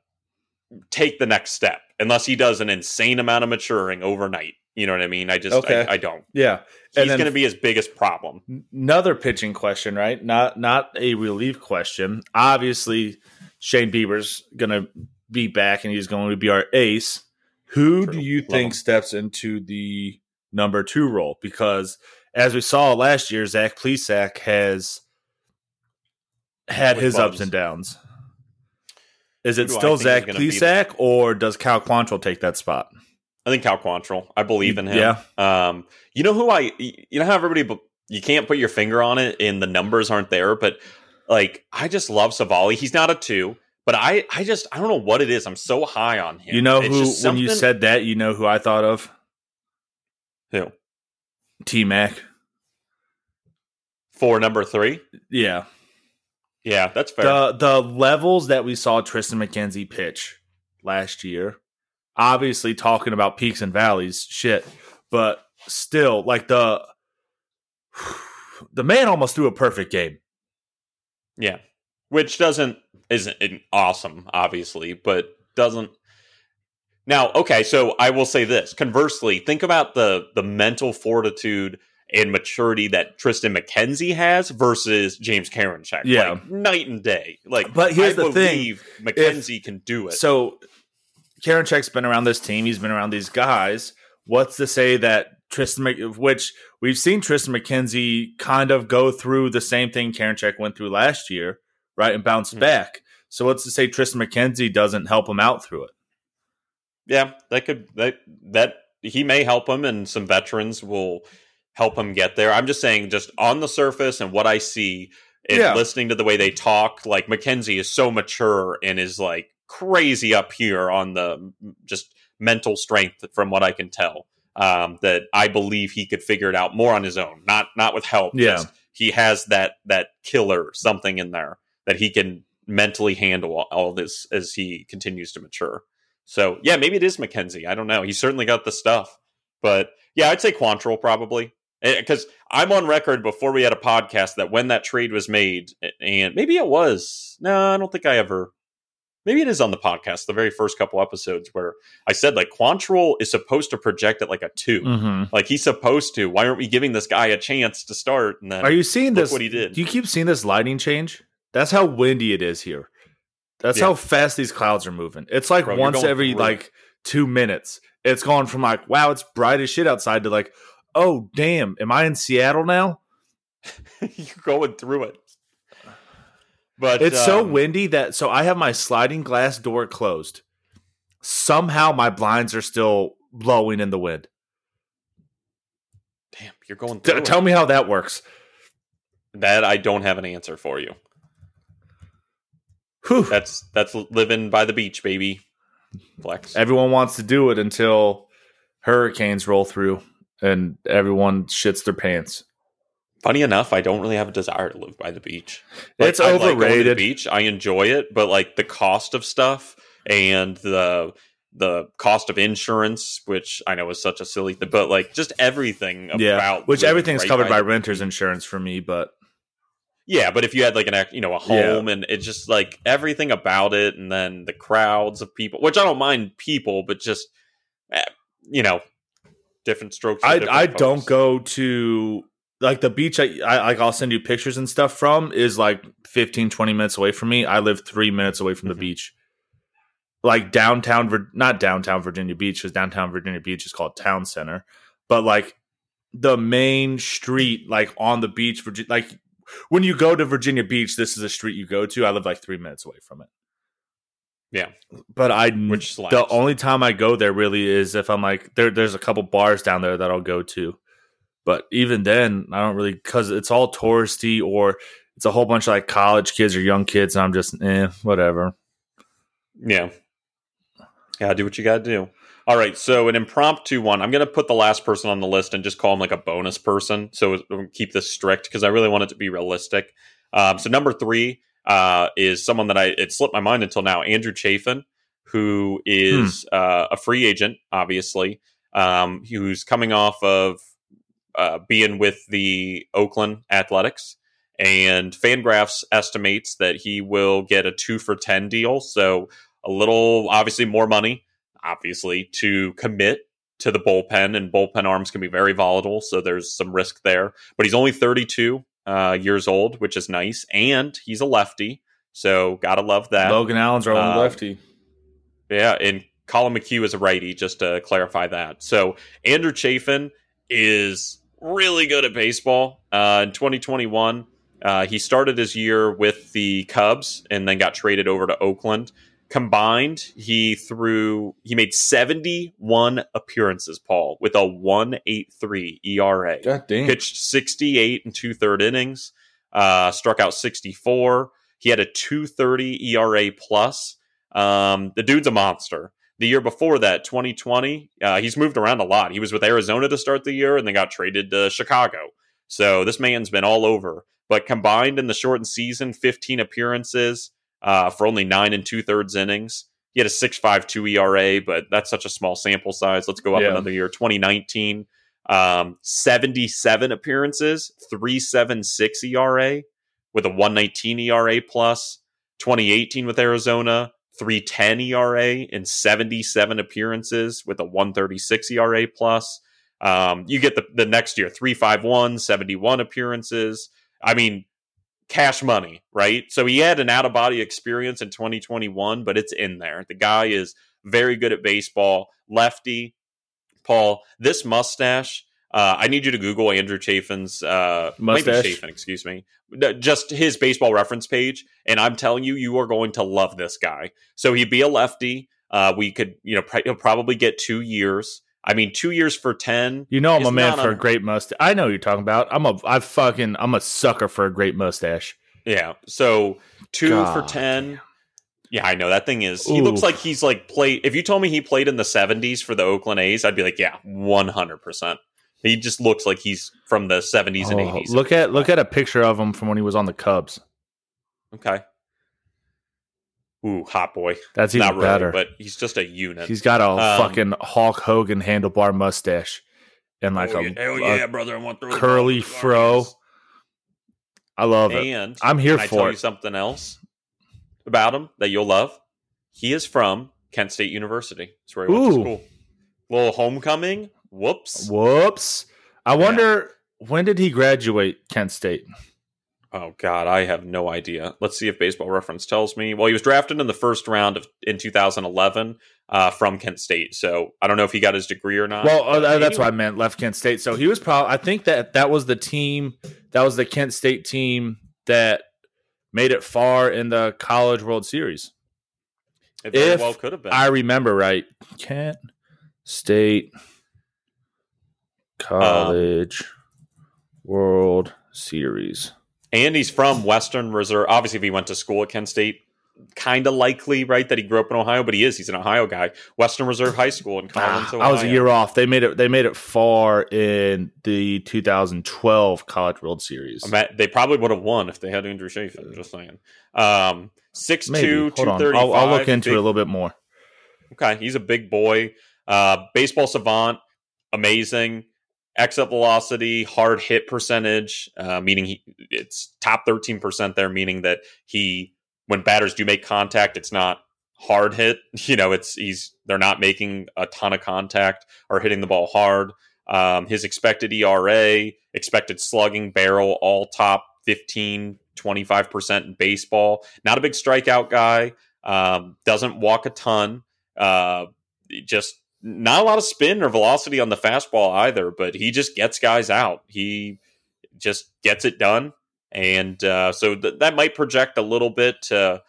Speaker 2: take the next step unless he does an insane amount of maturing overnight you know what i mean i just
Speaker 1: Okay.
Speaker 2: I, I don't
Speaker 1: Yeah.
Speaker 2: he's
Speaker 1: And
Speaker 2: going to be his biggest problem
Speaker 1: Another pitching question, right? Not not a relief question. Obviously, Shane Bieber's going to be back and he's going to be our ace. Who
Speaker 2: True.
Speaker 1: do you
Speaker 2: Love
Speaker 1: think
Speaker 2: him.
Speaker 1: steps into the number two role? Because as we saw last year, Zach Plesac has had
Speaker 2: With
Speaker 1: his ups and downs. Is it still Zach
Speaker 2: be
Speaker 1: Plesac or does Cal Quantrill take that spot?
Speaker 2: I think Cal Quantrill. I believe in him.
Speaker 1: Yeah.
Speaker 2: Um, you know who I? You know how everybody you can't put your finger on it, and the numbers aren't there. But like, I just love Civale. He's not a two, but I, I just, I don't know what it is. I'm so high on him.
Speaker 1: You know
Speaker 2: It's
Speaker 1: who, when you said that, you know who I thought of?
Speaker 2: who
Speaker 1: T Mac.
Speaker 2: for number three.
Speaker 1: Yeah.
Speaker 2: Yeah, that's fair.
Speaker 1: The the levels that we saw Triston McKenzie pitch last year, obviously talking about peaks and valleys, shit. But still, like the <sighs> the man almost threw a perfect game.
Speaker 2: Yeah, which doesn't isn't awesome, obviously, but doesn't. Now, okay, so I will say this. Conversely, think about the the mental fortitude and maturity that Triston McKenzie has versus James Karinchak.
Speaker 1: Yeah.
Speaker 2: like, night and day. Like,
Speaker 1: But here's
Speaker 2: I
Speaker 1: the thing.
Speaker 2: believe McKenzie can do it.
Speaker 1: So Karinchak's been around this team. He's been around these guys. What's to say that Triston, which we've seen Triston McKenzie kind of go through the same thing Karen Check went through last year, right, and bounce
Speaker 2: Mhm.
Speaker 1: back. So what's to say Triston McKenzie doesn't help him out through it?
Speaker 2: yeah, that could that that he may help him, and some veterans will help him get there. I'm just saying, just on the surface and what I see, and
Speaker 1: Yeah.
Speaker 2: listening to the way they talk, like McKenzie is so mature and is like crazy up here on the just mental strength, from what I can tell. Um, that I believe he could figure it out more on his own, not not with help.
Speaker 1: Yeah.
Speaker 2: Just he has that that killer something in there that he can mentally handle all, this as he continues to mature. So yeah, maybe it is McKenzie. I don't know. He's certainly got the stuff, but yeah, I'd say Quantrill probably because I'm on record before we had a podcast that when that trade was made, and maybe it was. No, I don't think I ever. Maybe it is on the podcast, the very first couple episodes where I said like Quantrill is supposed to project at like a 2
Speaker 1: Mm-hmm.
Speaker 2: Like he's supposed to. Why aren't we giving this guy a chance to start? And then
Speaker 1: Are you seeing this?
Speaker 2: what he did.
Speaker 1: Do you keep seeing this lighting change? That's how windy it is here. That's
Speaker 2: Yeah.
Speaker 1: how fast these clouds are moving. It's like
Speaker 2: Bro,
Speaker 1: once every
Speaker 2: through
Speaker 1: like two minutes. It's gone from like, wow, it's bright as shit outside to like, oh damn, am I in Seattle now? <laughs>
Speaker 2: You're going through it. But
Speaker 1: It's so
Speaker 2: um,
Speaker 1: windy that so I have my sliding glass door closed. Somehow my blinds are still blowing in the wind.
Speaker 2: Damn, you're going
Speaker 1: T- tell me how that works.
Speaker 2: that I don't have an answer for you.
Speaker 1: Whew.
Speaker 2: That's that's living by the beach, baby. Flex.
Speaker 1: Everyone wants to do it until hurricanes roll through and everyone shits their pants.
Speaker 2: Funny enough, I don't really have a desire to live by the beach.
Speaker 1: It's
Speaker 2: I like the
Speaker 1: overrated.
Speaker 2: beach. I enjoy it, but like the cost of stuff and the the cost of insurance, which I know is such a silly thing, but like just everything about
Speaker 1: yeah, which
Speaker 2: living
Speaker 1: everything's
Speaker 2: right
Speaker 1: covered by
Speaker 2: the
Speaker 1: renter's insurance for me, but
Speaker 2: Yeah, but if you had like an you know a
Speaker 1: Yeah.
Speaker 2: home and it's just like everything about it, and then the crowds of people, which I don't mind people, but just eh, you know different strokes.
Speaker 1: I
Speaker 2: different
Speaker 1: I don't go to like the beach I, I like I'll send you pictures and stuff from is like 15 20 minutes away from me. I live 3 minutes away from
Speaker 2: Mhm.
Speaker 1: the beach. like downtown, not downtown Virginia Beach, because downtown Virginia Beach is called Town Center, but like the main street, like on the beach, Virginia, like when you go to Virginia Beach, this is a street you go to. I live like three minutes away from it.
Speaker 2: Yeah.
Speaker 1: But I
Speaker 2: Which
Speaker 1: the only time I go there really is if I'm like there. There's a couple bars down there that I'll go to, but even then I don't really because it's all touristy or it's a whole bunch of like college kids or young kids, and I'm just eh, whatever.
Speaker 2: Yeah. Gotta do what you gotta do. All right, so an impromptu one. I'm gonna put the last person on the list and just call him like a bonus person. So keep this strict because I really want it to be realistic. Um, so number three uh, is someone that I it slipped my mind until now. Andrew Chafin, who is uh, a free agent, obviously, um, who's coming off of uh, being with the Oakland Athletics. And Fangraphs estimates that he will get a two for 10 deal. So a little, obviously, more money, obviously, to commit to the bullpen. And bullpen arms can be very volatile. So there's some risk there. But he's only 32 uh, years old, which is nice. And he's a lefty. So gotta love that.
Speaker 1: Logan Allen's our only
Speaker 2: Uh,
Speaker 1: lefty.
Speaker 2: Yeah, and Collin McHugh is a righty, just to clarify that. So Andrew Chafin is really good at baseball. Uh, in 2021, uh, he started his year with the Cubs and then got traded over to Oakland. Combined, he threw he made 71 appearances, Paul, with a 183 ERA
Speaker 1: God damn.
Speaker 2: pitched 68 and two third innings, uh, struck out 64. He had a 230 ERA plus. Um, the dude's a monster. The year before that, 2020, uh, he's moved around a lot. He was with Arizona to start the year and then got traded to Chicago. So this man's been all over. But combined in the shortened season, 15 appearances uh, for only nine and two thirds innings. He had a 6.52 ERA, but that's such a small sample size. Let's go up
Speaker 1: Yeah.
Speaker 2: another year. 2019, um, 77 appearances, 376 ERA with a 119 ERA plus. 2018 with Arizona, 310 ERA in 77 appearances with a 136 ERA plus. Um, you get the, the next year, 351, 71 appearances. I mean, cash money, right? So he had an out of body experience in 2021, but it's in there. The guy is very good at baseball, lefty. Paul, this mustache, uh, I need you to Google Andrew Chafin's uh,
Speaker 1: Mustache?
Speaker 2: Chafin, excuse me, No, just his baseball reference page, and I'm telling you, you are going to love this guy. So he'd be a lefty. Uh, we could, you know, pr- he'll probably get two years. I mean, two years for ten.
Speaker 1: You know I'm a man for a great mustache. I know you're talking about. I'm a I fucking I'm a sucker for a great mustache.
Speaker 2: Yeah. So two for ten. Yeah, I know that thing is. He looks like he's like played. If you told me he played in the '70s for the Oakland A's, I'd be like, yeah, 100. percent He just looks like he's from the '70s and
Speaker 1: Oh,
Speaker 2: '80s.
Speaker 1: look at look at a picture of him from when he was on the Cubs.
Speaker 2: Okay. Ooh, hot boy.
Speaker 1: That's even
Speaker 2: Not really,
Speaker 1: better.
Speaker 2: but he's just a unit.
Speaker 1: He's got a
Speaker 2: Um,
Speaker 1: fucking Hulk Hogan handlebar mustache and like
Speaker 2: oh,
Speaker 1: a,
Speaker 2: yeah,
Speaker 1: a-
Speaker 2: yeah, brother! I want
Speaker 1: curly fro. I love it.
Speaker 2: And
Speaker 1: I'm here
Speaker 2: can I
Speaker 1: for
Speaker 2: tell
Speaker 1: it.
Speaker 2: you something else about him that you'll love. He is from Kent State University. That's where he went to
Speaker 1: Ooh.
Speaker 2: school. Little homecoming. Whoops.
Speaker 1: Whoops. I wonder when did he graduate Kent State?
Speaker 2: Oh God, I have no idea. Let's see if Baseball Reference tells me. Well, he was drafted in the first round of in 2011 uh, from Kent State, so I don't know if he got his degree or not.
Speaker 1: Well, uh, that's what I meant. Left Kent State. So he was probably. I think that that was the team. That was the Kent State team that made it far in the College World Series.
Speaker 2: It very
Speaker 1: if
Speaker 2: well could have been.
Speaker 1: I remember right. Kent State College World Series.
Speaker 2: and he's from Western Reserve. Obviously, if he went to school at Kent State, kind of likely, right, that he grew up in Ohio. But he is. He's an Ohio guy. Western Reserve High School in Collins,
Speaker 1: Ah,
Speaker 2: Ohio.
Speaker 1: I was a year off. They made it. They made it far in the 2012 College World Series.
Speaker 2: I bet they probably would have won if they had Andrew Chafin. Just saying. Um, six two, two
Speaker 1: on. I'll, I'll look into it a little bit more.
Speaker 2: Okay, he's a big boy. Uh, baseball savant, amazing. Exit velocity, hard hit percentage, uh, meaning he it's top thirteen percent there, meaning that he when batters do make contact, it's not hard hit. <laughs> You know, it's he's they're not making a ton of contact or hitting the ball hard. Um, his expected ERA, expected slugging, barrel, all top 15, 25% in baseball. Not a big strikeout guy. Um, doesn't walk a ton. Uh, just not a lot of spin or velocity on the fastball either, but he just gets guys out. He just gets it done. And uh, so th- that might project a little bit, uh,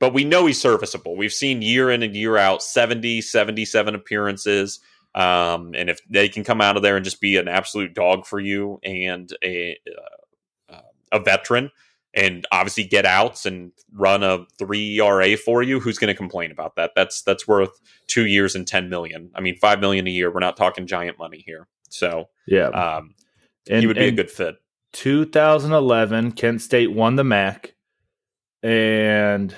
Speaker 2: but we know he's serviceable. We've seen year in and year out 70, 77 appearances. Um, and if they can come out of there and just be an absolute dog for you and a, uh, a veteran, and obviously get outs and run a three ERA for you, who's going to complain about that? That's that's worth two years and ten million. I mean, five million a year. We're not talking giant money here. So
Speaker 1: yeah,
Speaker 2: um, and, he would be a good fit.
Speaker 1: 2011, Kent State won the MAC, and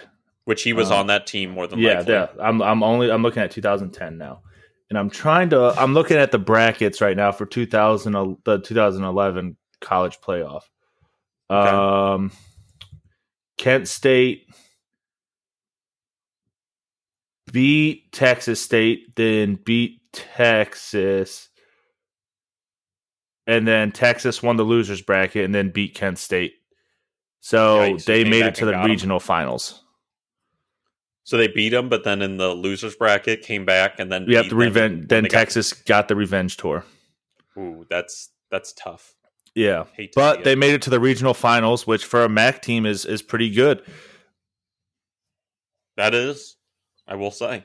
Speaker 2: which he was uh, on that team more than
Speaker 1: yeah,
Speaker 2: likely.
Speaker 1: Yeah, I'm I'm only I'm looking at 2010 now, and I'm trying to I'm looking at the brackets right now for 2000 the 2011 college playoff. Okay. Um, Kent State beat Texas State, then beat Texas, and then Texas won the losers bracket and then beat Kent State. So yeah, they made it to the regional them. finals.
Speaker 2: So they beat them, but then in the losers bracket came back and then
Speaker 1: yep, the revenge. Then Texas got-, got the revenge tour.
Speaker 2: Ooh, that's that's tough.
Speaker 1: Yeah, but they made it to the regional finals, which for a MAC team is is pretty good.
Speaker 2: That is, I will say.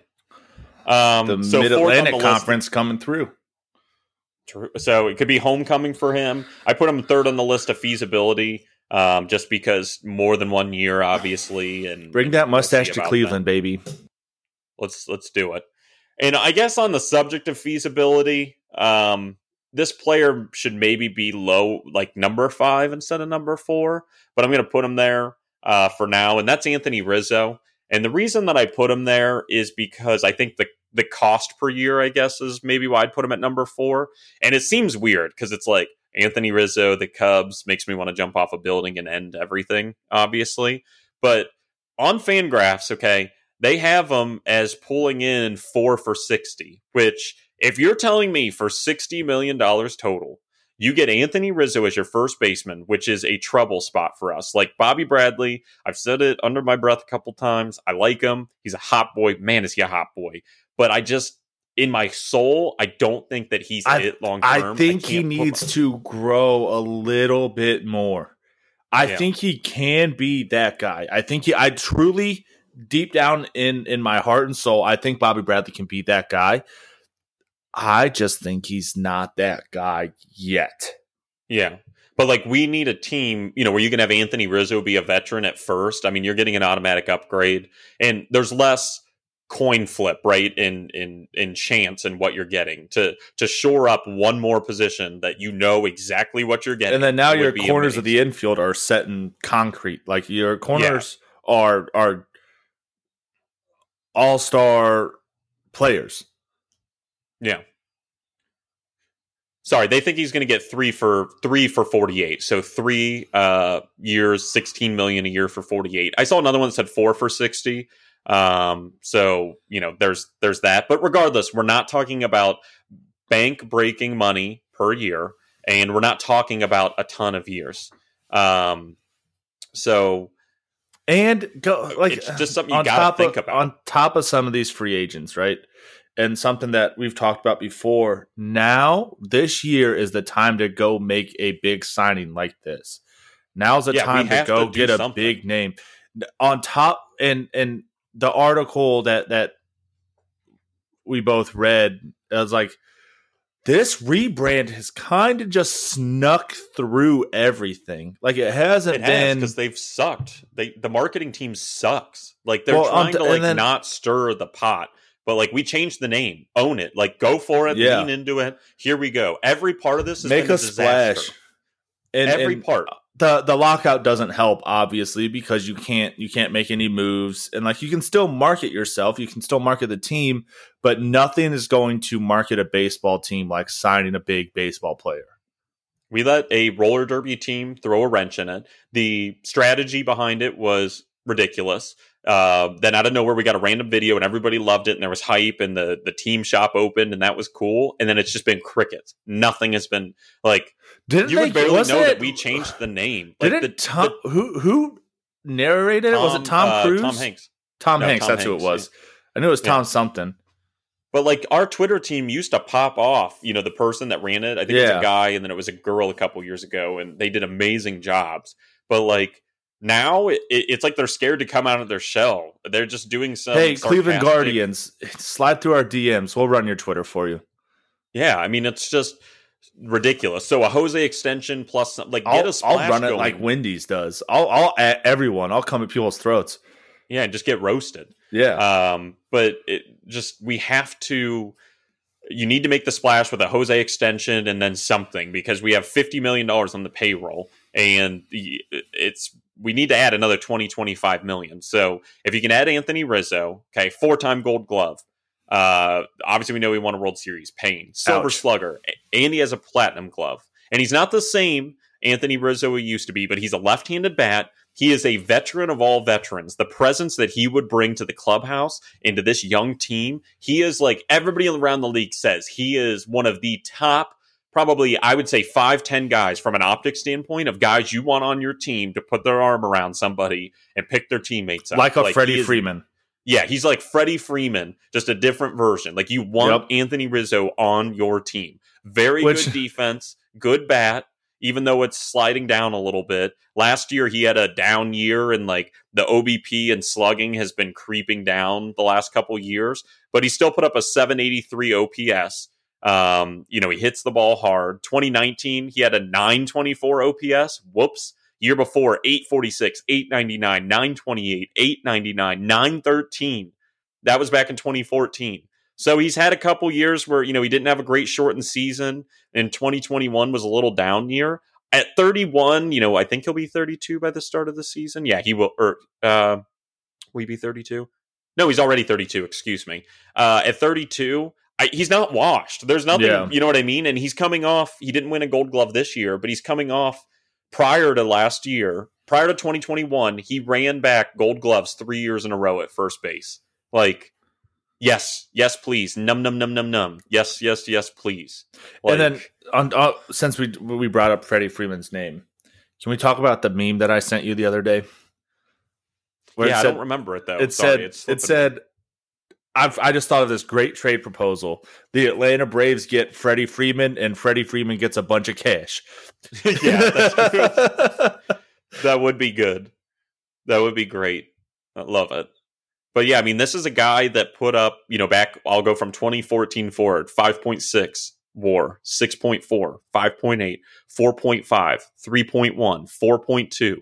Speaker 2: Um,
Speaker 1: the so Mid Atlantic Conference list. coming through.
Speaker 2: True. So it could be homecoming for him. I put him third on the list of feasibility, um, just because more than one year, obviously, and
Speaker 1: bring that mustache to Cleveland, that. baby.
Speaker 2: Let's let's do it. And I guess on the subject of feasibility, um, this player should maybe be low, like number five instead of number four, but I'm going to put him there uh, for now, and that's Anthony Rizzo. And the reason that I put him there is because I think the the cost per year, I guess, is maybe why I'd put him at number four. And it seems weird because it's like Anthony Rizzo, the Cubs, makes me want to jump off a building and end everything, obviously. But on Fangraphs, okay, they have him as pulling in four for 60, which if you're telling me for $60 million total, you get Anthony Rizzo as your first baseman, which is a trouble spot for us. Like Bobby Bradley, I've said it under my breath a couple times. I like him. He's a hot boy. Man, is he a hot boy. But I just, in my soul, I don't think that he's I, it long term.
Speaker 1: I think I he needs to grow a little bit more. I yeah. think he can be that guy. I think he, I truly, deep down in in my heart and soul, I think Bobby Bradley can be that guy. I just think he's not that guy yet.
Speaker 2: Yeah. But like we need a team, you know, where you can have Anthony Rizzo be a veteran at first. I mean, you're getting an automatic upgrade and there's less coin flip, right? In in in chance and what you're getting to to shore up one more position that you know exactly what you're getting.
Speaker 1: And then now your corners amazing. of the infield are set in concrete. Like your corners yeah. are are all star players.
Speaker 2: Yeah. Sorry, they think he's going to get three for three for forty eight. So three uh, years, sixteen million a year for forty eight. I saw another one that said four for sixty. Um, so you know, there's there's that. But regardless, we're not talking about bank breaking money per year, and we're not talking about a ton of years. Um, so
Speaker 1: and go like
Speaker 2: it's just something you got to think
Speaker 1: of,
Speaker 2: about
Speaker 1: on top of some of these free agents, right? And something that we've talked about before. Now, this year is the time to go make a big signing like this. Now's the yeah, time to go to get a something. big name. On top and and the article that that we both read, it was like this rebrand has kind of just snuck through everything. Like it hasn't it been
Speaker 2: because they've sucked. They the marketing team sucks. Like they're well, trying to like then, not stir the pot but like we changed the name, own it, like go for it, yeah. lean into it. Here we go. Every part of this is
Speaker 1: make a, a splash.
Speaker 2: And, Every and part.
Speaker 1: The the lockout doesn't help, obviously, because you can't you can't make any moves, and like you can still market yourself, you can still market the team, but nothing is going to market a baseball team like signing a big baseball player.
Speaker 2: We let a roller derby team throw a wrench in it. The strategy behind it was ridiculous. Uh, then out of nowhere, we got a random video and everybody loved it, and there was hype, and the the team shop opened, and that was cool. And then it's just been crickets. Nothing has been like. Didn't you they, would barely know it, that we changed the name.
Speaker 1: Like did it
Speaker 2: the,
Speaker 1: Tom, the, who who narrated it? was it Tom uh, Cruise?
Speaker 2: Tom Hanks.
Speaker 1: Tom
Speaker 2: No,
Speaker 1: Hanks.
Speaker 2: Tom
Speaker 1: that's who it
Speaker 2: Hanks,
Speaker 1: was. I knew it was
Speaker 2: Yeah.
Speaker 1: Tom something.
Speaker 2: But like our Twitter team used to pop off, you know, the person that ran it. I think it was a guy, and then it was a girl a couple years ago, and they did amazing jobs. But like now, it, it's like they're scared to come out of their shell. They're just doing some.
Speaker 1: hey, Cleveland Guardians, <laughs> slide through our DMs. We'll run your Twitter for you.
Speaker 2: Yeah, I mean, it's just ridiculous. So a Jose extension plus some- like get
Speaker 1: I'll,
Speaker 2: a
Speaker 1: I'll
Speaker 2: splash
Speaker 1: run it
Speaker 2: going.
Speaker 1: like Wendy's does. I'll, I'll at everyone. I'll come at people's throats.
Speaker 2: yeah, and just get roasted.
Speaker 1: Yeah.
Speaker 2: Um, but it just we have to. You need to make the splash with a Jose extension and then something because we have fifty million dollars on the payroll, and it's we need to add another 20, 25 million. So if you can add Anthony Rizzo, okay, four time Gold Glove. Uh, obviously, we know he won a World Series. Payne, Silver
Speaker 1: Ouch.
Speaker 2: Slugger, and he has a Platinum Glove, and he's not the same Anthony Rizzo he used to be, but he's a left-handed bat. He is a veteran of all veterans. The presence that he would bring to the clubhouse into this young team, he is like everybody around the league says he is one of the top, probably I would say five, ten guys from an optic standpoint of guys you want on your team to put their arm around somebody and pick their teammates up.
Speaker 1: like a
Speaker 2: he
Speaker 1: Freddie
Speaker 2: is-
Speaker 1: Freeman.
Speaker 2: Yeah, he's like Freddie Freeman, just a different version. Like you want
Speaker 1: Yep.
Speaker 2: Anthony Rizzo on your team. Very
Speaker 1: Which-
Speaker 2: good defense, good bat, even though it's sliding down a little bit. Last year he had a down year and like the OBP and slugging has been creeping down the last couple years, but he still put up a 783 OPS. Um, you know, he hits the ball hard. 2019, he had a 924 OPS. Whoops. Year before, 846, 899, 928, 899, 913. That was back in 2014. So he's had a couple years where, you know, he didn't have a great shortened season, and 2021 was a little down year. At 31, you know, I think he'll be 32 by the start of the season. Yeah, he will. Or uh, will he be 32? No, he's already 32. Excuse me. Uh, at 32, I, he's not washed. There's nothing,
Speaker 1: Yeah.
Speaker 2: you know what I mean? And he's coming off. He didn't win a Gold Glove this year, but he's coming off prior to last year. Prior to 2021, he ran back Gold Gloves three years in a row at first base. Like, yes, yes, please, num num num num num. Yes, yes, yes, please. Like,
Speaker 1: and then, on, uh, since we we brought up Freddie Freeman's name, can we talk about the meme that I sent you the other day? Where
Speaker 2: yeah,
Speaker 1: it
Speaker 2: I don't remember it though.
Speaker 1: it
Speaker 2: Sorry,
Speaker 1: said
Speaker 2: it's
Speaker 1: it said I've, I just thought of this great trade proposal. The Atlanta Braves get Freddie Freeman, and Freddie Freeman gets a bunch of cash. <laughs>
Speaker 2: yeah, <laughs> that would be good. That would be great. I love it. But yeah, I mean, this is a guy that put up, you know, back, I'll go from 2014 forward 5.6 war, 6.4, 5.8, 4.5, 3.1, 4.2.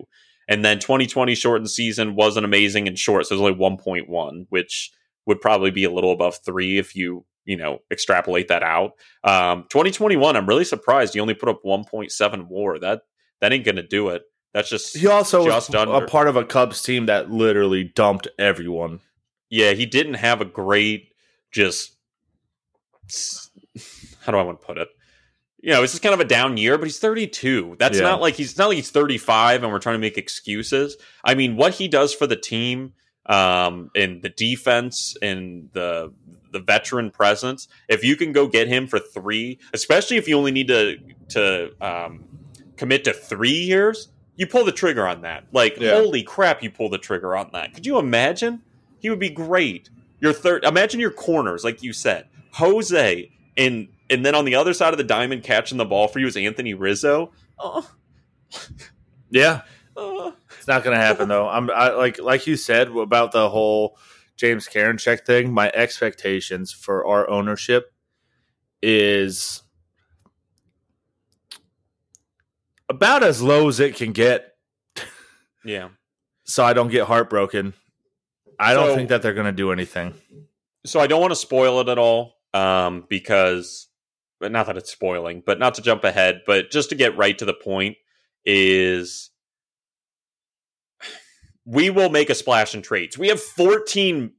Speaker 2: And then 2020 shortened season wasn't amazing and short, so it was only 1.1, which would probably be a little above three if you, you know, extrapolate that out. Um, 2021, I'm really surprised he only put up 1.7 war. That that ain't gonna do it. That's just
Speaker 1: He also
Speaker 2: Just
Speaker 1: was
Speaker 2: under.
Speaker 1: a part of a Cubs team that literally dumped everyone.
Speaker 2: yeah. He didn't have a great just. How do I want to put it? You know, it's just kind of a down year, but he's 32. That's
Speaker 1: Yeah.
Speaker 2: not like he's not like he's 35 and we're trying to make excuses. I mean, what he does for the team, um, and the defense and the the veteran presence. If you can go get him for three, especially if you only need to to um, commit to three years, you pull the trigger on that. Like,
Speaker 1: Yeah.
Speaker 2: holy crap, you pull the trigger on that. Could you imagine? He would be great. Your third, imagine your corners, like you said, Jose, and and then on the other side of the diamond, catching the ball for you is Anthony Rizzo. Oh,
Speaker 1: Yeah,
Speaker 2: oh.
Speaker 1: It's not going to happen though. I'm I, like like you said about the whole James Karinchak thing. My expectations for our ownership is about as low as it can get,
Speaker 2: yeah.
Speaker 1: so I don't get heartbroken. I don't
Speaker 2: So-
Speaker 1: think that they're going to do anything.
Speaker 2: so I don't want to spoil it at all, um, because but not that it's spoiling, but not to jump ahead, but just to get right to the point is we will make a splash in trades. We have 14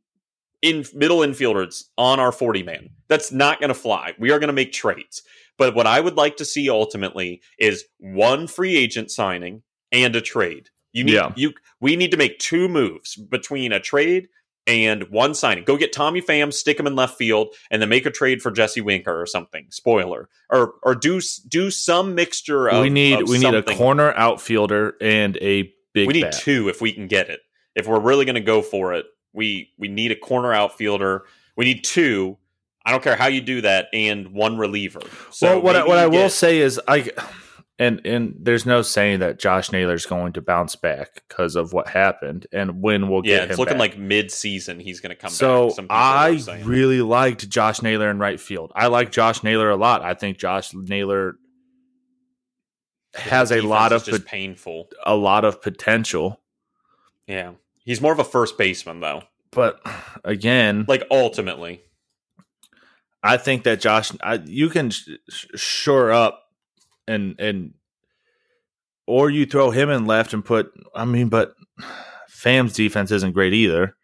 Speaker 2: in middle infielders on our 40 man. That's not going to fly. We are going to make trades. But what I would like to see ultimately is one free agent signing and a trade. You need
Speaker 1: Yeah.
Speaker 2: you we need to make two moves between a trade and one signing. Go get Tommy Pham, stick him in left field, and then make a trade for Jesse Winker or something. Spoiler, or or do do some mixture of.
Speaker 1: we need
Speaker 2: of
Speaker 1: we need a corner outfielder and a big.
Speaker 2: We need
Speaker 1: bat.
Speaker 2: two if we can get it. If we're really going to go for it, We we need a corner outfielder. We need two. I don't care how you do that, and one reliever. So
Speaker 1: well, what I, what I will say is I and and there's no saying that Josh Naylor's going to bounce back because of what happened and when we'll
Speaker 2: yeah,
Speaker 1: get
Speaker 2: Yeah,
Speaker 1: it's
Speaker 2: looking
Speaker 1: back.
Speaker 2: like mid-season he's going to come
Speaker 1: so
Speaker 2: back. Some
Speaker 1: I really liked Josh Naylor in right field. I like Josh Naylor a lot. I think Josh Naylor has a lot of
Speaker 2: just
Speaker 1: pot-
Speaker 2: painful.
Speaker 1: a lot of potential,
Speaker 2: Yeah, he's more of a first baseman though.
Speaker 1: but again,
Speaker 2: Like ultimately,
Speaker 1: I think that Josh, I, you can sh- shore up and and or you throw him in left and put. I mean, but Pham's defense isn't great either.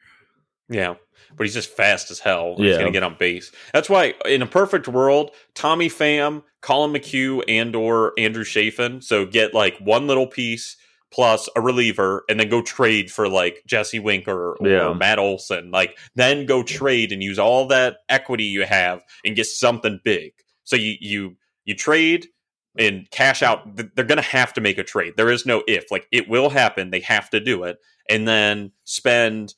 Speaker 2: yeah. But he's just fast as hell. He's going to get on base. That's why, in a perfect world, Tommy Pham, Collin McHugh, and or Andrew Chafin. So get like one little piece plus a reliever, and then go trade for like Jesse Winker or
Speaker 1: Yeah.
Speaker 2: Matt Olson. Like then go trade and use all that equity you have and get something big. So you you you trade and cash out. They're going to have to make a trade. There is no if. Like it will happen. They have to do it, and then spend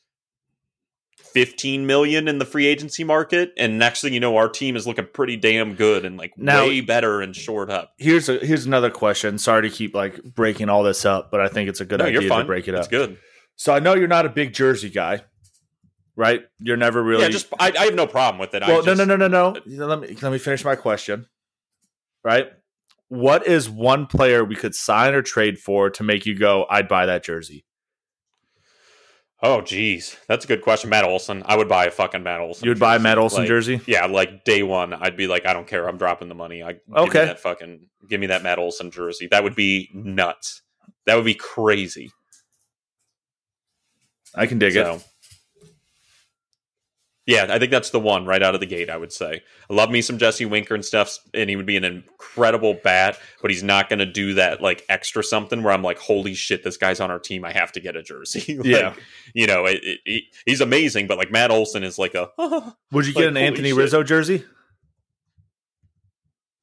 Speaker 2: 15 million in the free agency market and next thing you know our team is looking pretty damn good and like
Speaker 1: Now-
Speaker 2: way better and short up
Speaker 1: Here's a here's another question. Sorry to keep like breaking all this up, but I think it's a good
Speaker 2: no,
Speaker 1: idea to break it up it's
Speaker 2: good
Speaker 1: So I know you're not a big jersey guy, right? You're never really.
Speaker 2: yeah just I, I have no problem with it I
Speaker 1: well,
Speaker 2: just,
Speaker 1: no, no, no, no, no. Let me let me finish my question. Right? What is one player we could sign or trade for to make you go, I'd buy that jersey?
Speaker 2: Oh geez that's a good question matt olson i would buy a fucking matt olson
Speaker 1: You would buy a
Speaker 2: jersey.
Speaker 1: Matt Olson
Speaker 2: Like,
Speaker 1: jersey?
Speaker 2: yeah like day one i'd be like i don't care i'm dropping the money i give
Speaker 1: Okay.
Speaker 2: me that fucking give me that matt olson jersey that would be nuts that would be crazy
Speaker 1: I can dig it.
Speaker 2: Yeah, I think that's the one right out of the gate. I would say I love me some Jesse Winker and stuff, and he would be an incredible bat, but he's not going to do that like extra something where I'm like, holy shit, this guy's on our team. I have to get a jersey. <laughs> Like,
Speaker 1: Yeah.
Speaker 2: you know, it, it, he, he's amazing, but like Matt Olson is like a. <laughs>
Speaker 1: Would you
Speaker 2: like,
Speaker 1: get an Anthony
Speaker 2: shit.
Speaker 1: Rizzo jersey?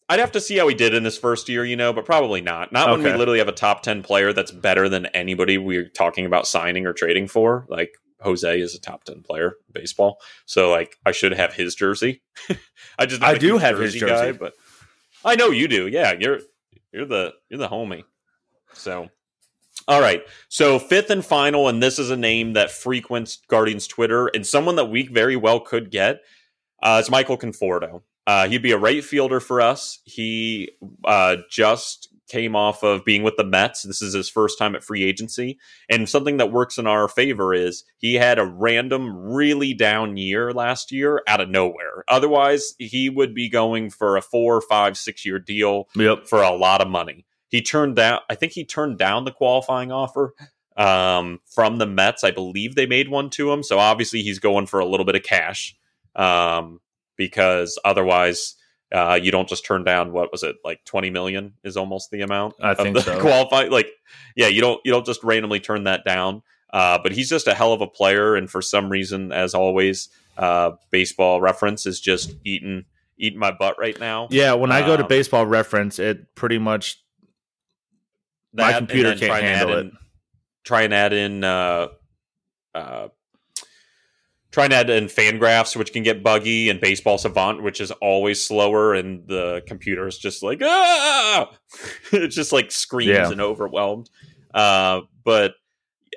Speaker 2: I'd have to see how he did in his first year, you know, but probably not. Not when we literally have a top 10 player that's better than anybody we're talking about signing or trading for. Like Jose is a top 10 player in baseball. So like I should have his jersey. <laughs> I just
Speaker 1: I do have his
Speaker 2: guy,
Speaker 1: jersey.
Speaker 2: but I know you do. Yeah, you're you're the you're the homie. So all right. So fifth and final, and this is a name that frequents Guardians Twitter and someone that we very well could get. Uh, it's Michael Conforto. Uh, he'd be a right fielder for us. He uh, just came off of being with the Mets. This is his first time at free agency. And something that works in our favor is he had a random, really down year last year out of nowhere. Otherwise, he would be going for a four, five, six year deal
Speaker 1: Yep.
Speaker 2: for a lot of money. He turned down, I think he turned down the qualifying offer um, from the Mets. I believe they made one to him. So obviously he's going for a little bit of cash um, because otherwise uh, you don't just turn down what was it like 20 million is almost the amount
Speaker 1: I
Speaker 2: of
Speaker 1: think
Speaker 2: the
Speaker 1: so. <laughs>
Speaker 2: qualify like yeah you don't you don't just randomly turn that down. Uh, but he's just a hell of a player and for some reason as always uh, baseball reference is just eating eating my butt right now.
Speaker 1: Yeah, when I go to
Speaker 2: Um,
Speaker 1: baseball reference, it pretty much My computer can't
Speaker 2: try and add
Speaker 1: handle
Speaker 2: in- Try and add in, uh, uh, try and add in Fangraphs, which can get buggy, and Baseball Savant, which is always slower, and the computer is just like ah, <laughs> it just like screams
Speaker 1: Yeah.
Speaker 2: and overwhelmed. Uh, but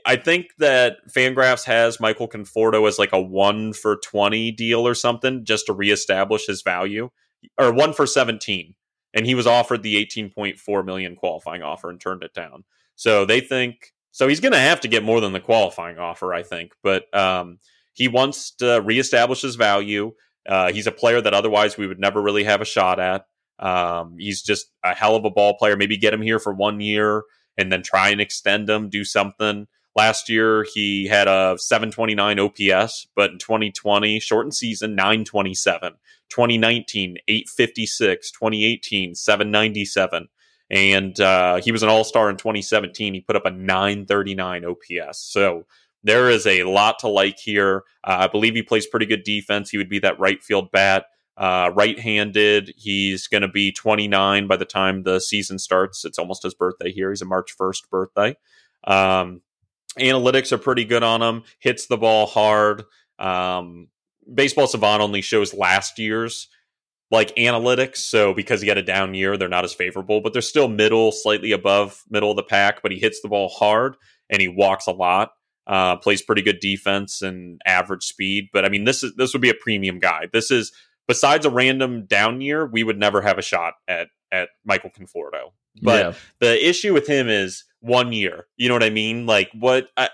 Speaker 2: I think that Fangraphs has Michael Conforto as like a one for twenty deal or something, just to reestablish his value, or one for seventeen and he was offered the 18.4 million qualifying offer and turned it down. So they think so he's going to have to get more than the qualifying offer, I think. But um, he wants to reestablish his value. Uh, he's a player that otherwise we would never really have a shot at. Um, he's just a hell of a ball player. Maybe get him here for one year and then try and extend him, do something. Last year he had a 729 OPS, but in 2020, shortened season, 927. 2019 856 2018 797 and uh, he was an all-star in 2017 he put up a 939 ops so there is a lot to like here uh, i believe he plays pretty good defense he would be that right field bat uh, right-handed he's going to be 29 by the time the season starts it's almost his birthday here he's a march 1st birthday um, analytics are pretty good on him. Hits the ball hard. Um, Baseball Savant only shows last year's like analytics, so because he had a down year, they're not as favorable, but they're still middle, slightly above middle of the pack. But he hits the ball hard and he walks a lot. Uh, plays pretty good defense and average speed. But I mean, this is this would be a premium guy. This is besides a random down year, we would never have a shot at at Michael Conforto. But
Speaker 1: Yeah.
Speaker 2: the issue with him is one year. You know what I mean? Like what I,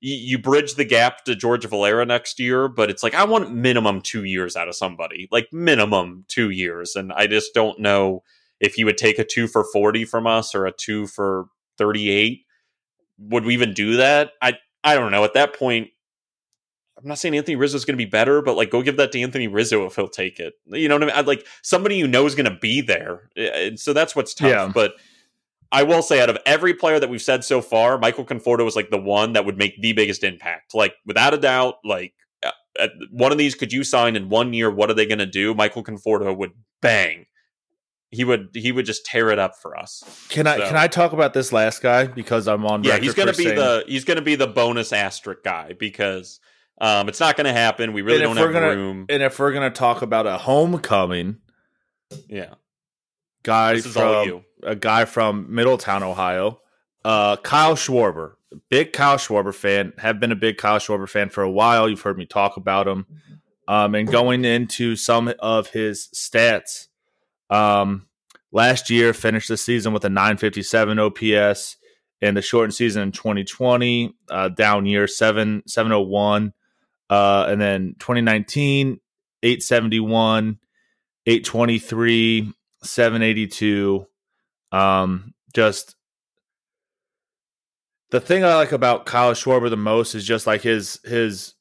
Speaker 2: you, bridge the gap to George Valera next year, but it's like I want minimum two years out of somebody, like minimum two years, and I just don't know if he would take a two for forty from us or a two for thirty eight. Would we even do that? I I don't know. At that point, I'm not saying Anthony Rizzo is going to be better, but like go give that to Anthony Rizzo if he'll take it. You know what I mean? I'd like somebody you know is going to be there. Uh, So that's what's tough.
Speaker 1: Yeah.
Speaker 2: But I will say, out of every player that we've said so far, Michael Conforto was like the one that would make the biggest impact. Like without a doubt, like uh, one of these could you sign in one year? What are they going to do? Michael Conforto would bang. He would he would just tear it up for us.
Speaker 1: Can I
Speaker 2: So-
Speaker 1: can I talk about this last guy because I'm on.
Speaker 2: Yeah, he's going to be
Speaker 1: saying-
Speaker 2: the he's going to be the bonus asterisk guy because um, it's not going to happen. We really don't have
Speaker 1: gonna-
Speaker 2: room.
Speaker 1: And if we're gonna talk about a homecoming
Speaker 2: yeah,
Speaker 1: guy
Speaker 2: this is all
Speaker 1: from
Speaker 2: you.
Speaker 1: a guy from Middletown, Ohio, uh, Kyle Schwarber, big Kyle Schwarber fan. Have been a big Kyle Schwarber fan for a while. You've heard me talk about him. Um, and going into some of his stats, um, last year finished the season with a 957 OPS. In the shortened season in 2020, uh, down year seven 701, uh, and then 2019 871, 823, 782. Um, just the thing I like about Kyle Schwarber the most is just like his his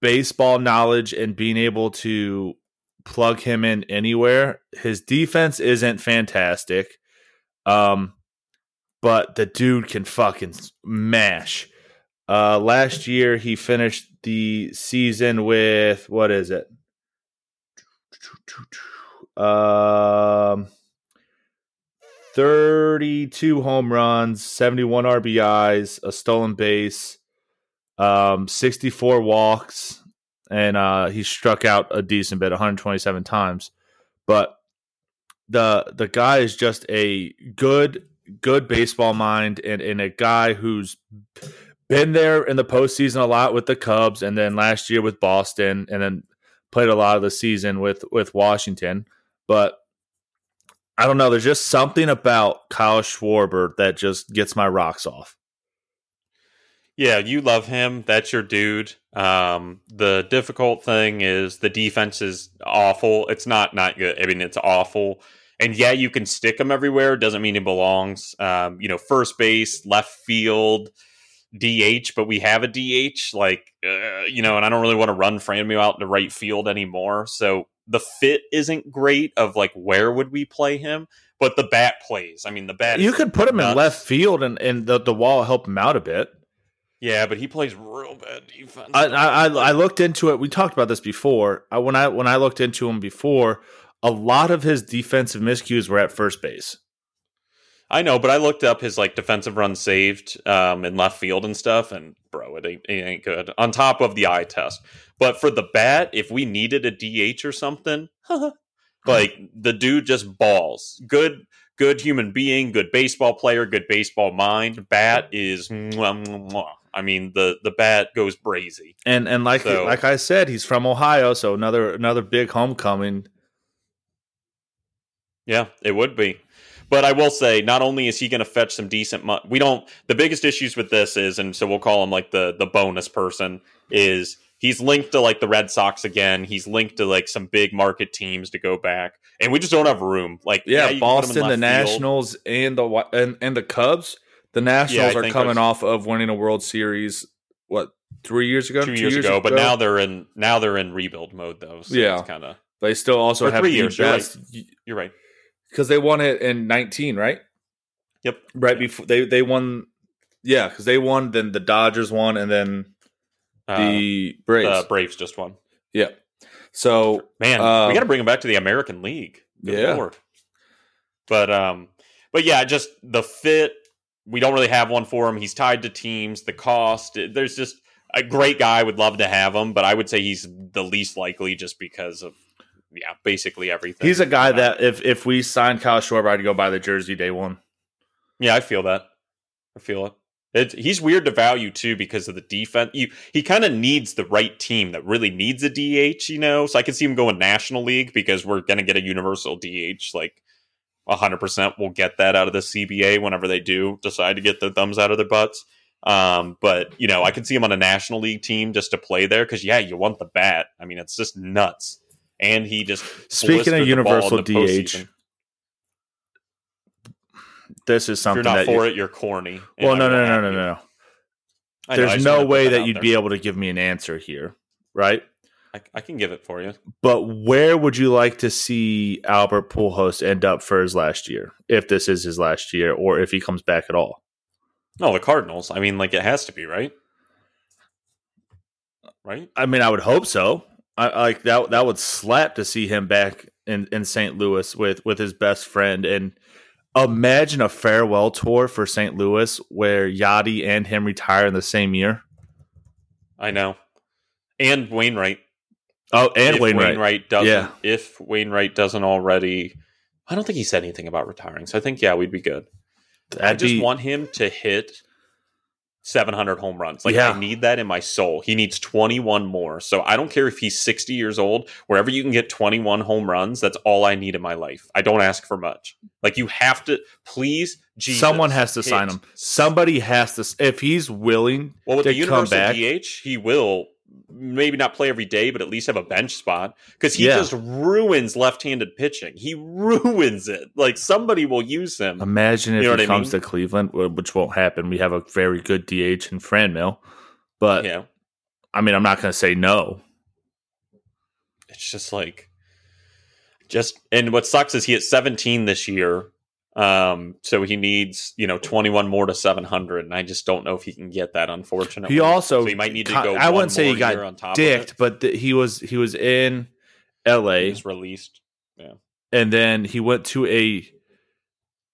Speaker 1: baseball knowledge and being able to plug him in anywhere. His defense isn't fantastic. Um but the dude can fucking mash. Uh last year he finished the season with what is it? Um 32 home runs, 71 RBIs, a stolen base, um, 64 walks, and uh, he struck out a decent bit, 127 times. But the the guy is just a good good baseball mind and, and a guy who's been there in the postseason a lot with the Cubs, and then last year with Boston, and then played a lot of the season with with Washington. But I don't know. There's just something about Kyle Schwarber that just gets my rocks off.
Speaker 2: Yeah, you love him. That's your dude. Um, the difficult thing is the defense is awful. It's not not good. I mean, it's awful. And yeah, you can stick him everywhere. Doesn't mean he belongs. Um, you know, first base, left field, DH. But we have a DH. Like, uh, you know, and I don't really want to run Franmil out to right field anymore. So the fit isn't great. Of like, where would we play him? But the bat plays. I mean, the bat.
Speaker 1: You could put him in left field, and, and the, the wall help him out a bit.
Speaker 2: Yeah, but he plays real bad defense.
Speaker 1: I, I I looked into it. We talked about this before. I, when I when I looked into him before, a lot of his defensive miscues were at first base.
Speaker 2: I know, but I looked up his like defensive run saved um, in left field and stuff, and bro, it ain't, it ain't good. On top of the eye test, but for the bat, if we needed a DH or something, <laughs> like the dude just balls. Good, good human being, good baseball player, good baseball mind. Bat is, mwah, mwah, mwah. I mean, the the bat goes brazy.
Speaker 1: And and like
Speaker 2: So-
Speaker 1: like I said, he's from Ohio, so another another big homecoming.
Speaker 2: Yeah, it would be. But I will say, not only is he going to fetch some decent money, we don't. The biggest issues with this is, and so we'll call him like the the bonus person is he's linked to like the Red Sox again. He's linked to like some big market teams to go back, and we just don't have room. Like
Speaker 1: Yeah,
Speaker 2: you can put him in
Speaker 1: Boston, the
Speaker 2: field.
Speaker 1: Nationals, and the and, and the Cubs. The Nationals
Speaker 2: I
Speaker 1: are coming off of winning a World Series. What three years ago?
Speaker 2: two, years, ago, but now they're in now they're in rebuild mode though. So
Speaker 1: Yeah.
Speaker 2: it's kind of
Speaker 1: they still also have
Speaker 2: three
Speaker 1: the
Speaker 2: years, you're right.
Speaker 1: best
Speaker 2: you're right.
Speaker 1: because they won it in nineteen, right?
Speaker 2: Yep.
Speaker 1: Right
Speaker 2: Yeah.
Speaker 1: before they they won. Yeah, because they won, then the Dodgers won, and then
Speaker 2: Uh,
Speaker 1: the Braves.
Speaker 2: the Braves just won.
Speaker 1: yeah. So
Speaker 2: Man,
Speaker 1: Um,
Speaker 2: we got to bring him back to the American League. Good
Speaker 1: Yeah.
Speaker 2: Lord. But um, but yeah, just the fit. We don't really have one for him. He's tied to teams. The cost, there's just a great guy. Would love to have him, but I would say he's the least likely just because of yeah, basically everything.
Speaker 1: He's a guy that if if we sign Kyle Schwarber, I'd go buy the jersey day one.
Speaker 2: Yeah, I feel that. I feel it. He's weird to value too because of the defense. You, he kind of needs the right team that really needs a DH, you know. So I can see him going National League because we're going to get a universal DH. Like 100% we'll get that out of the CBA whenever they do decide to get their thumbs out of their butts. Um, but you know, I can see him on a National League team just to play there because yeah, you want the bat. I mean, it's just nuts. And he just
Speaker 1: speaking of universal DH this is something
Speaker 2: if you're not for it, you're corny.
Speaker 1: Well, no, no, no, no, no, no. There's no way that, you'd be able to give me an answer here, right?
Speaker 2: I, I, can give it for you.
Speaker 1: But where would you like to see Albert Pujols end up for his last year, if this is his last year, or if he comes back at all?
Speaker 2: No, the Cardinals. I mean, like it has to be, right? Right.
Speaker 1: I mean, I would hope so. I like that. That would slap to see him back in in St. Louis with with his best friend and imagine a farewell tour for St. Louis where Yadi and him retire in the same year.
Speaker 2: I know. And Wainwright.
Speaker 1: Oh, and
Speaker 2: if
Speaker 1: Wainwright.
Speaker 2: Wainwright doesn't yeah. if Wainwright doesn't already I don't think he said anything about retiring. So I think yeah, we'd be good. That'd I just be, want him to hit 700 home runs. Like yeah. I need that in my soul. He needs 21 more. So I don't care if he's 60 years old, wherever you can get 21 home runs, that's all I need in my life. I don't ask for much. Like you have to please Jesus,
Speaker 1: someone has to hit. sign him. Somebody has to if he's willing
Speaker 2: well, with
Speaker 1: to
Speaker 2: the universal
Speaker 1: back,
Speaker 2: DH, he will maybe not play every day, but at least have a bench spot because he yeah. just ruins left-handed pitching. He <laughs> ruins it. Like somebody will use him.
Speaker 1: Imagine if you know he comes mean? to Cleveland, which won't happen. We have a very good DH in Franmil, but yeah. I mean, I'm not going to say no.
Speaker 2: It's just like, just and what sucks is he hit 17 this year um, so he needs, you know, 21 more to 700, and I just don't know if he can get that. Unfortunately,
Speaker 1: he also
Speaker 2: so he might need to go.
Speaker 1: I wouldn't say he got dicked, but the, he was he was in L.A.
Speaker 2: He was released, yeah,
Speaker 1: and then he went to a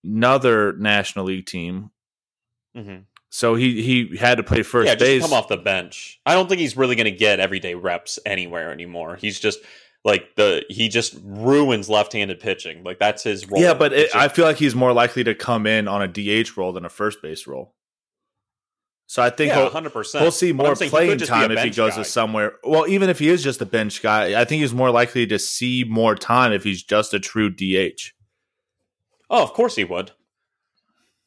Speaker 1: another National League team. Mm-hmm. So he he had to play first
Speaker 2: yeah,
Speaker 1: base.
Speaker 2: come off the bench. I don't think he's really going to get everyday reps anywhere anymore. He's just like the he just ruins left-handed pitching. Like that's his role.
Speaker 1: Yeah, but it, I feel like he's more likely to come in on a DH role than a first base role. So I think
Speaker 2: yeah, percent.
Speaker 1: We'll see more playing time if he goes guy. to somewhere. Well, even if he is just a bench guy, I think he's more likely to see more time if he's just a true DH.
Speaker 2: Oh, of course he would.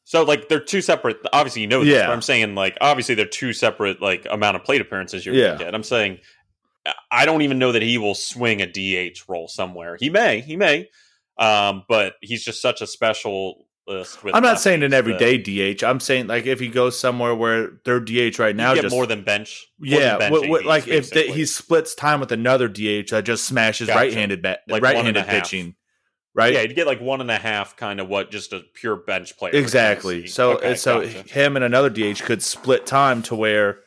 Speaker 2: So like they're two separate. Obviously, you know this. Yeah. But I'm saying like obviously they're two separate like amount of plate appearances you're yeah. gonna get. I'm saying I don't even know that he will swing a DH role somewhere. He may, he may, um, but he's just such a special.
Speaker 1: I'm not saying an everyday DH. I'm saying like if he goes somewhere where they're DH right now,
Speaker 2: get
Speaker 1: just
Speaker 2: more than bench. More
Speaker 1: yeah,
Speaker 2: than bench
Speaker 1: like if the, he splits time with another DH that just smashes gotcha. right-handed bat, like right-handed pitching. Right.
Speaker 2: Yeah, you'd get like one and a half, kind of what just a pure bench player.
Speaker 1: Exactly. So, okay, so gotcha. him and another DH could split time to where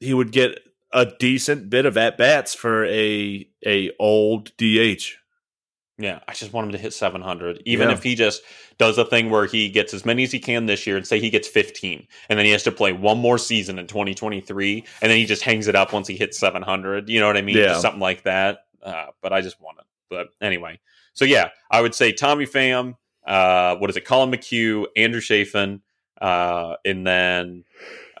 Speaker 1: he would get a decent bit of at bats for a a old DH.
Speaker 2: Yeah, I just want him to hit 700. Even yeah. if he just does a thing where he gets as many as he can this year and say he gets 15 and then he has to play one more season in 2023 and then he just hangs it up once he hits 700. You know what I mean? Yeah. Just something like that. Uh, but I just want it. But anyway. So yeah, I would say Tommy Pham, uh, what is it? Collin McHugh, Andrew Chafin, uh, and then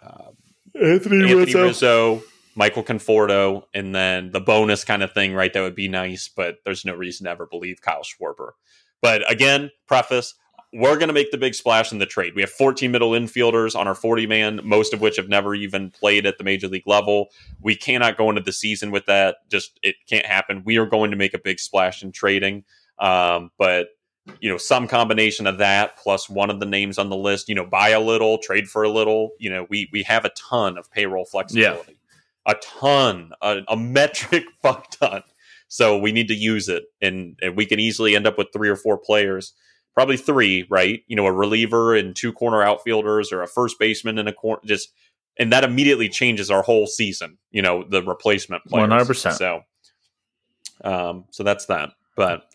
Speaker 2: uh,
Speaker 1: Anthony, Anthony Rizzo. Rizzo
Speaker 2: Michael Conforto, and then the bonus kind of thing, right? That would be nice, but there's no reason to ever believe Kyle Schwarber. But again, preface, we're going to make the big splash in the trade. We have 14 middle infielders on our 40 man, most of which have never even played at the major league level. We cannot go into the season with that. Just it can't happen. We are going to make a big splash in trading. Um, but you know, some combination of that plus one of the names on the list, you know, buy a little, trade for a little. You know, we we have a ton of payroll flexibility. Yeah a ton, a, a metric <laughs> fuck ton. So we need to use it, and, and we can easily end up with three or four players, probably three, right? You know, a reliever and two corner outfielders, or a first baseman and a corner. Just and that immediately changes our whole season. You know, the replacement players.
Speaker 1: One hundred percent.
Speaker 2: So, um, so that's that. But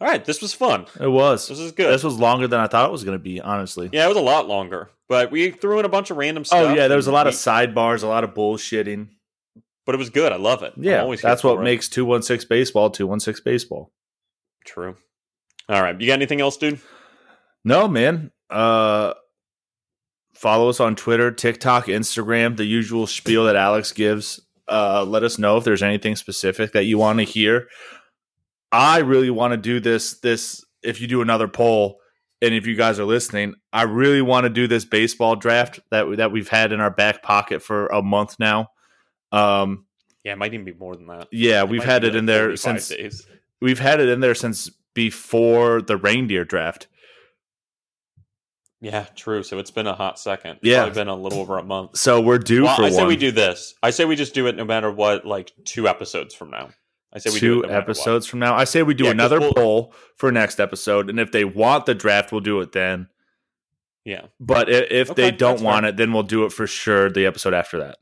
Speaker 2: All right, this was fun.
Speaker 1: It was.
Speaker 2: This is good.
Speaker 1: This was longer than I thought it was going to be. Honestly.
Speaker 2: yeah, it was a lot longer, but we threw in a bunch of random stuff.
Speaker 1: Oh yeah, there was a lot of sidebars, a lot of bullshitting.
Speaker 2: but it was good. I love it.
Speaker 1: Yeah, that's what
Speaker 2: it.
Speaker 1: makes two one six baseball two one six baseball.
Speaker 2: true. All right, you got anything else, dude?
Speaker 1: No, man. Uh, follow us on Twitter, TikTok, Instagram, the usual spiel that Alex gives. Uh, let us know if there's anything specific that you want to hear. I really want to do this. This if you do another poll, and if you guys are listening, I really want to do this baseball draft that that we've had in our back pocket for a month now. Um,
Speaker 2: Yeah, it might even be more than that.
Speaker 1: yeah, we've had it in there since
Speaker 2: days.
Speaker 1: we've had it in there since before the reindeer draft.
Speaker 2: Yeah, true. So it's been a hot second. It's
Speaker 1: Yeah.
Speaker 2: been a little over a month.
Speaker 1: So we're due
Speaker 2: Well,
Speaker 1: for
Speaker 2: I say we do this. I say we just do it no matter what. Like two episodes from now. I say we do
Speaker 1: two episodes from now. I say we do
Speaker 2: Yeah,
Speaker 1: another
Speaker 2: we'll-
Speaker 1: poll for next episode, and if they want the draft, we'll do it then.
Speaker 2: Yeah,
Speaker 1: But if
Speaker 2: Okay,
Speaker 1: they don't want
Speaker 2: fair.
Speaker 1: it, then we'll do it for sure the episode after that.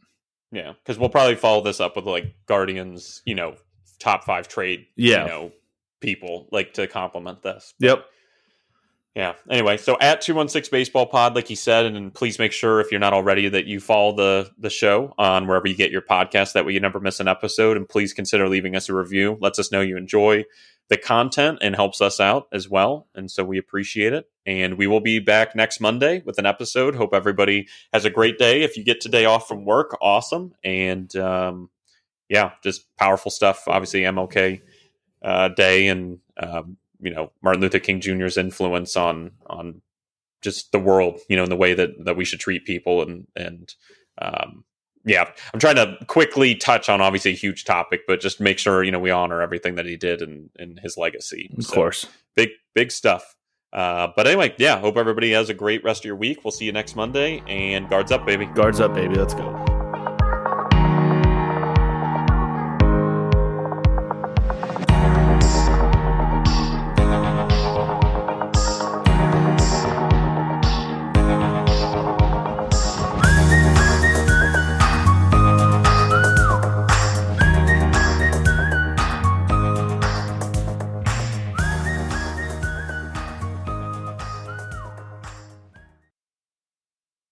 Speaker 2: yeah. Because we'll probably follow this up with like Guardians. You know, top five trade.
Speaker 1: Yeah.
Speaker 2: You know, people like to complement this.
Speaker 1: Yep.
Speaker 2: Yeah. Anyway, so at two one six baseball pod, like he said, and please make sure if you're not already that you follow the the show on wherever you get your podcast. That way you never miss an episode. And please consider leaving us a review. Lets us know you enjoy the content and helps us out as well. And so we appreciate it. And we will be back next Monday with an episode. Hope everybody has a great day. If you get today off from work, awesome. And um, yeah, just powerful stuff. Obviously, MLK uh, Day and um, you know Martin Luther King Jr.'s influence on on just the world, you know, in the way that that we should treat people and and um, yeah, I'm trying to quickly touch on obviously a huge topic, but just make sure you know we honor everything that he did and and his legacy.
Speaker 1: Of
Speaker 2: So,
Speaker 1: course.
Speaker 2: big big stuff. Uh, but anyway, yeah, hope everybody has a great rest of your week. We'll see you next Monday, and guards up, baby.
Speaker 1: Guards up, baby. Let's go.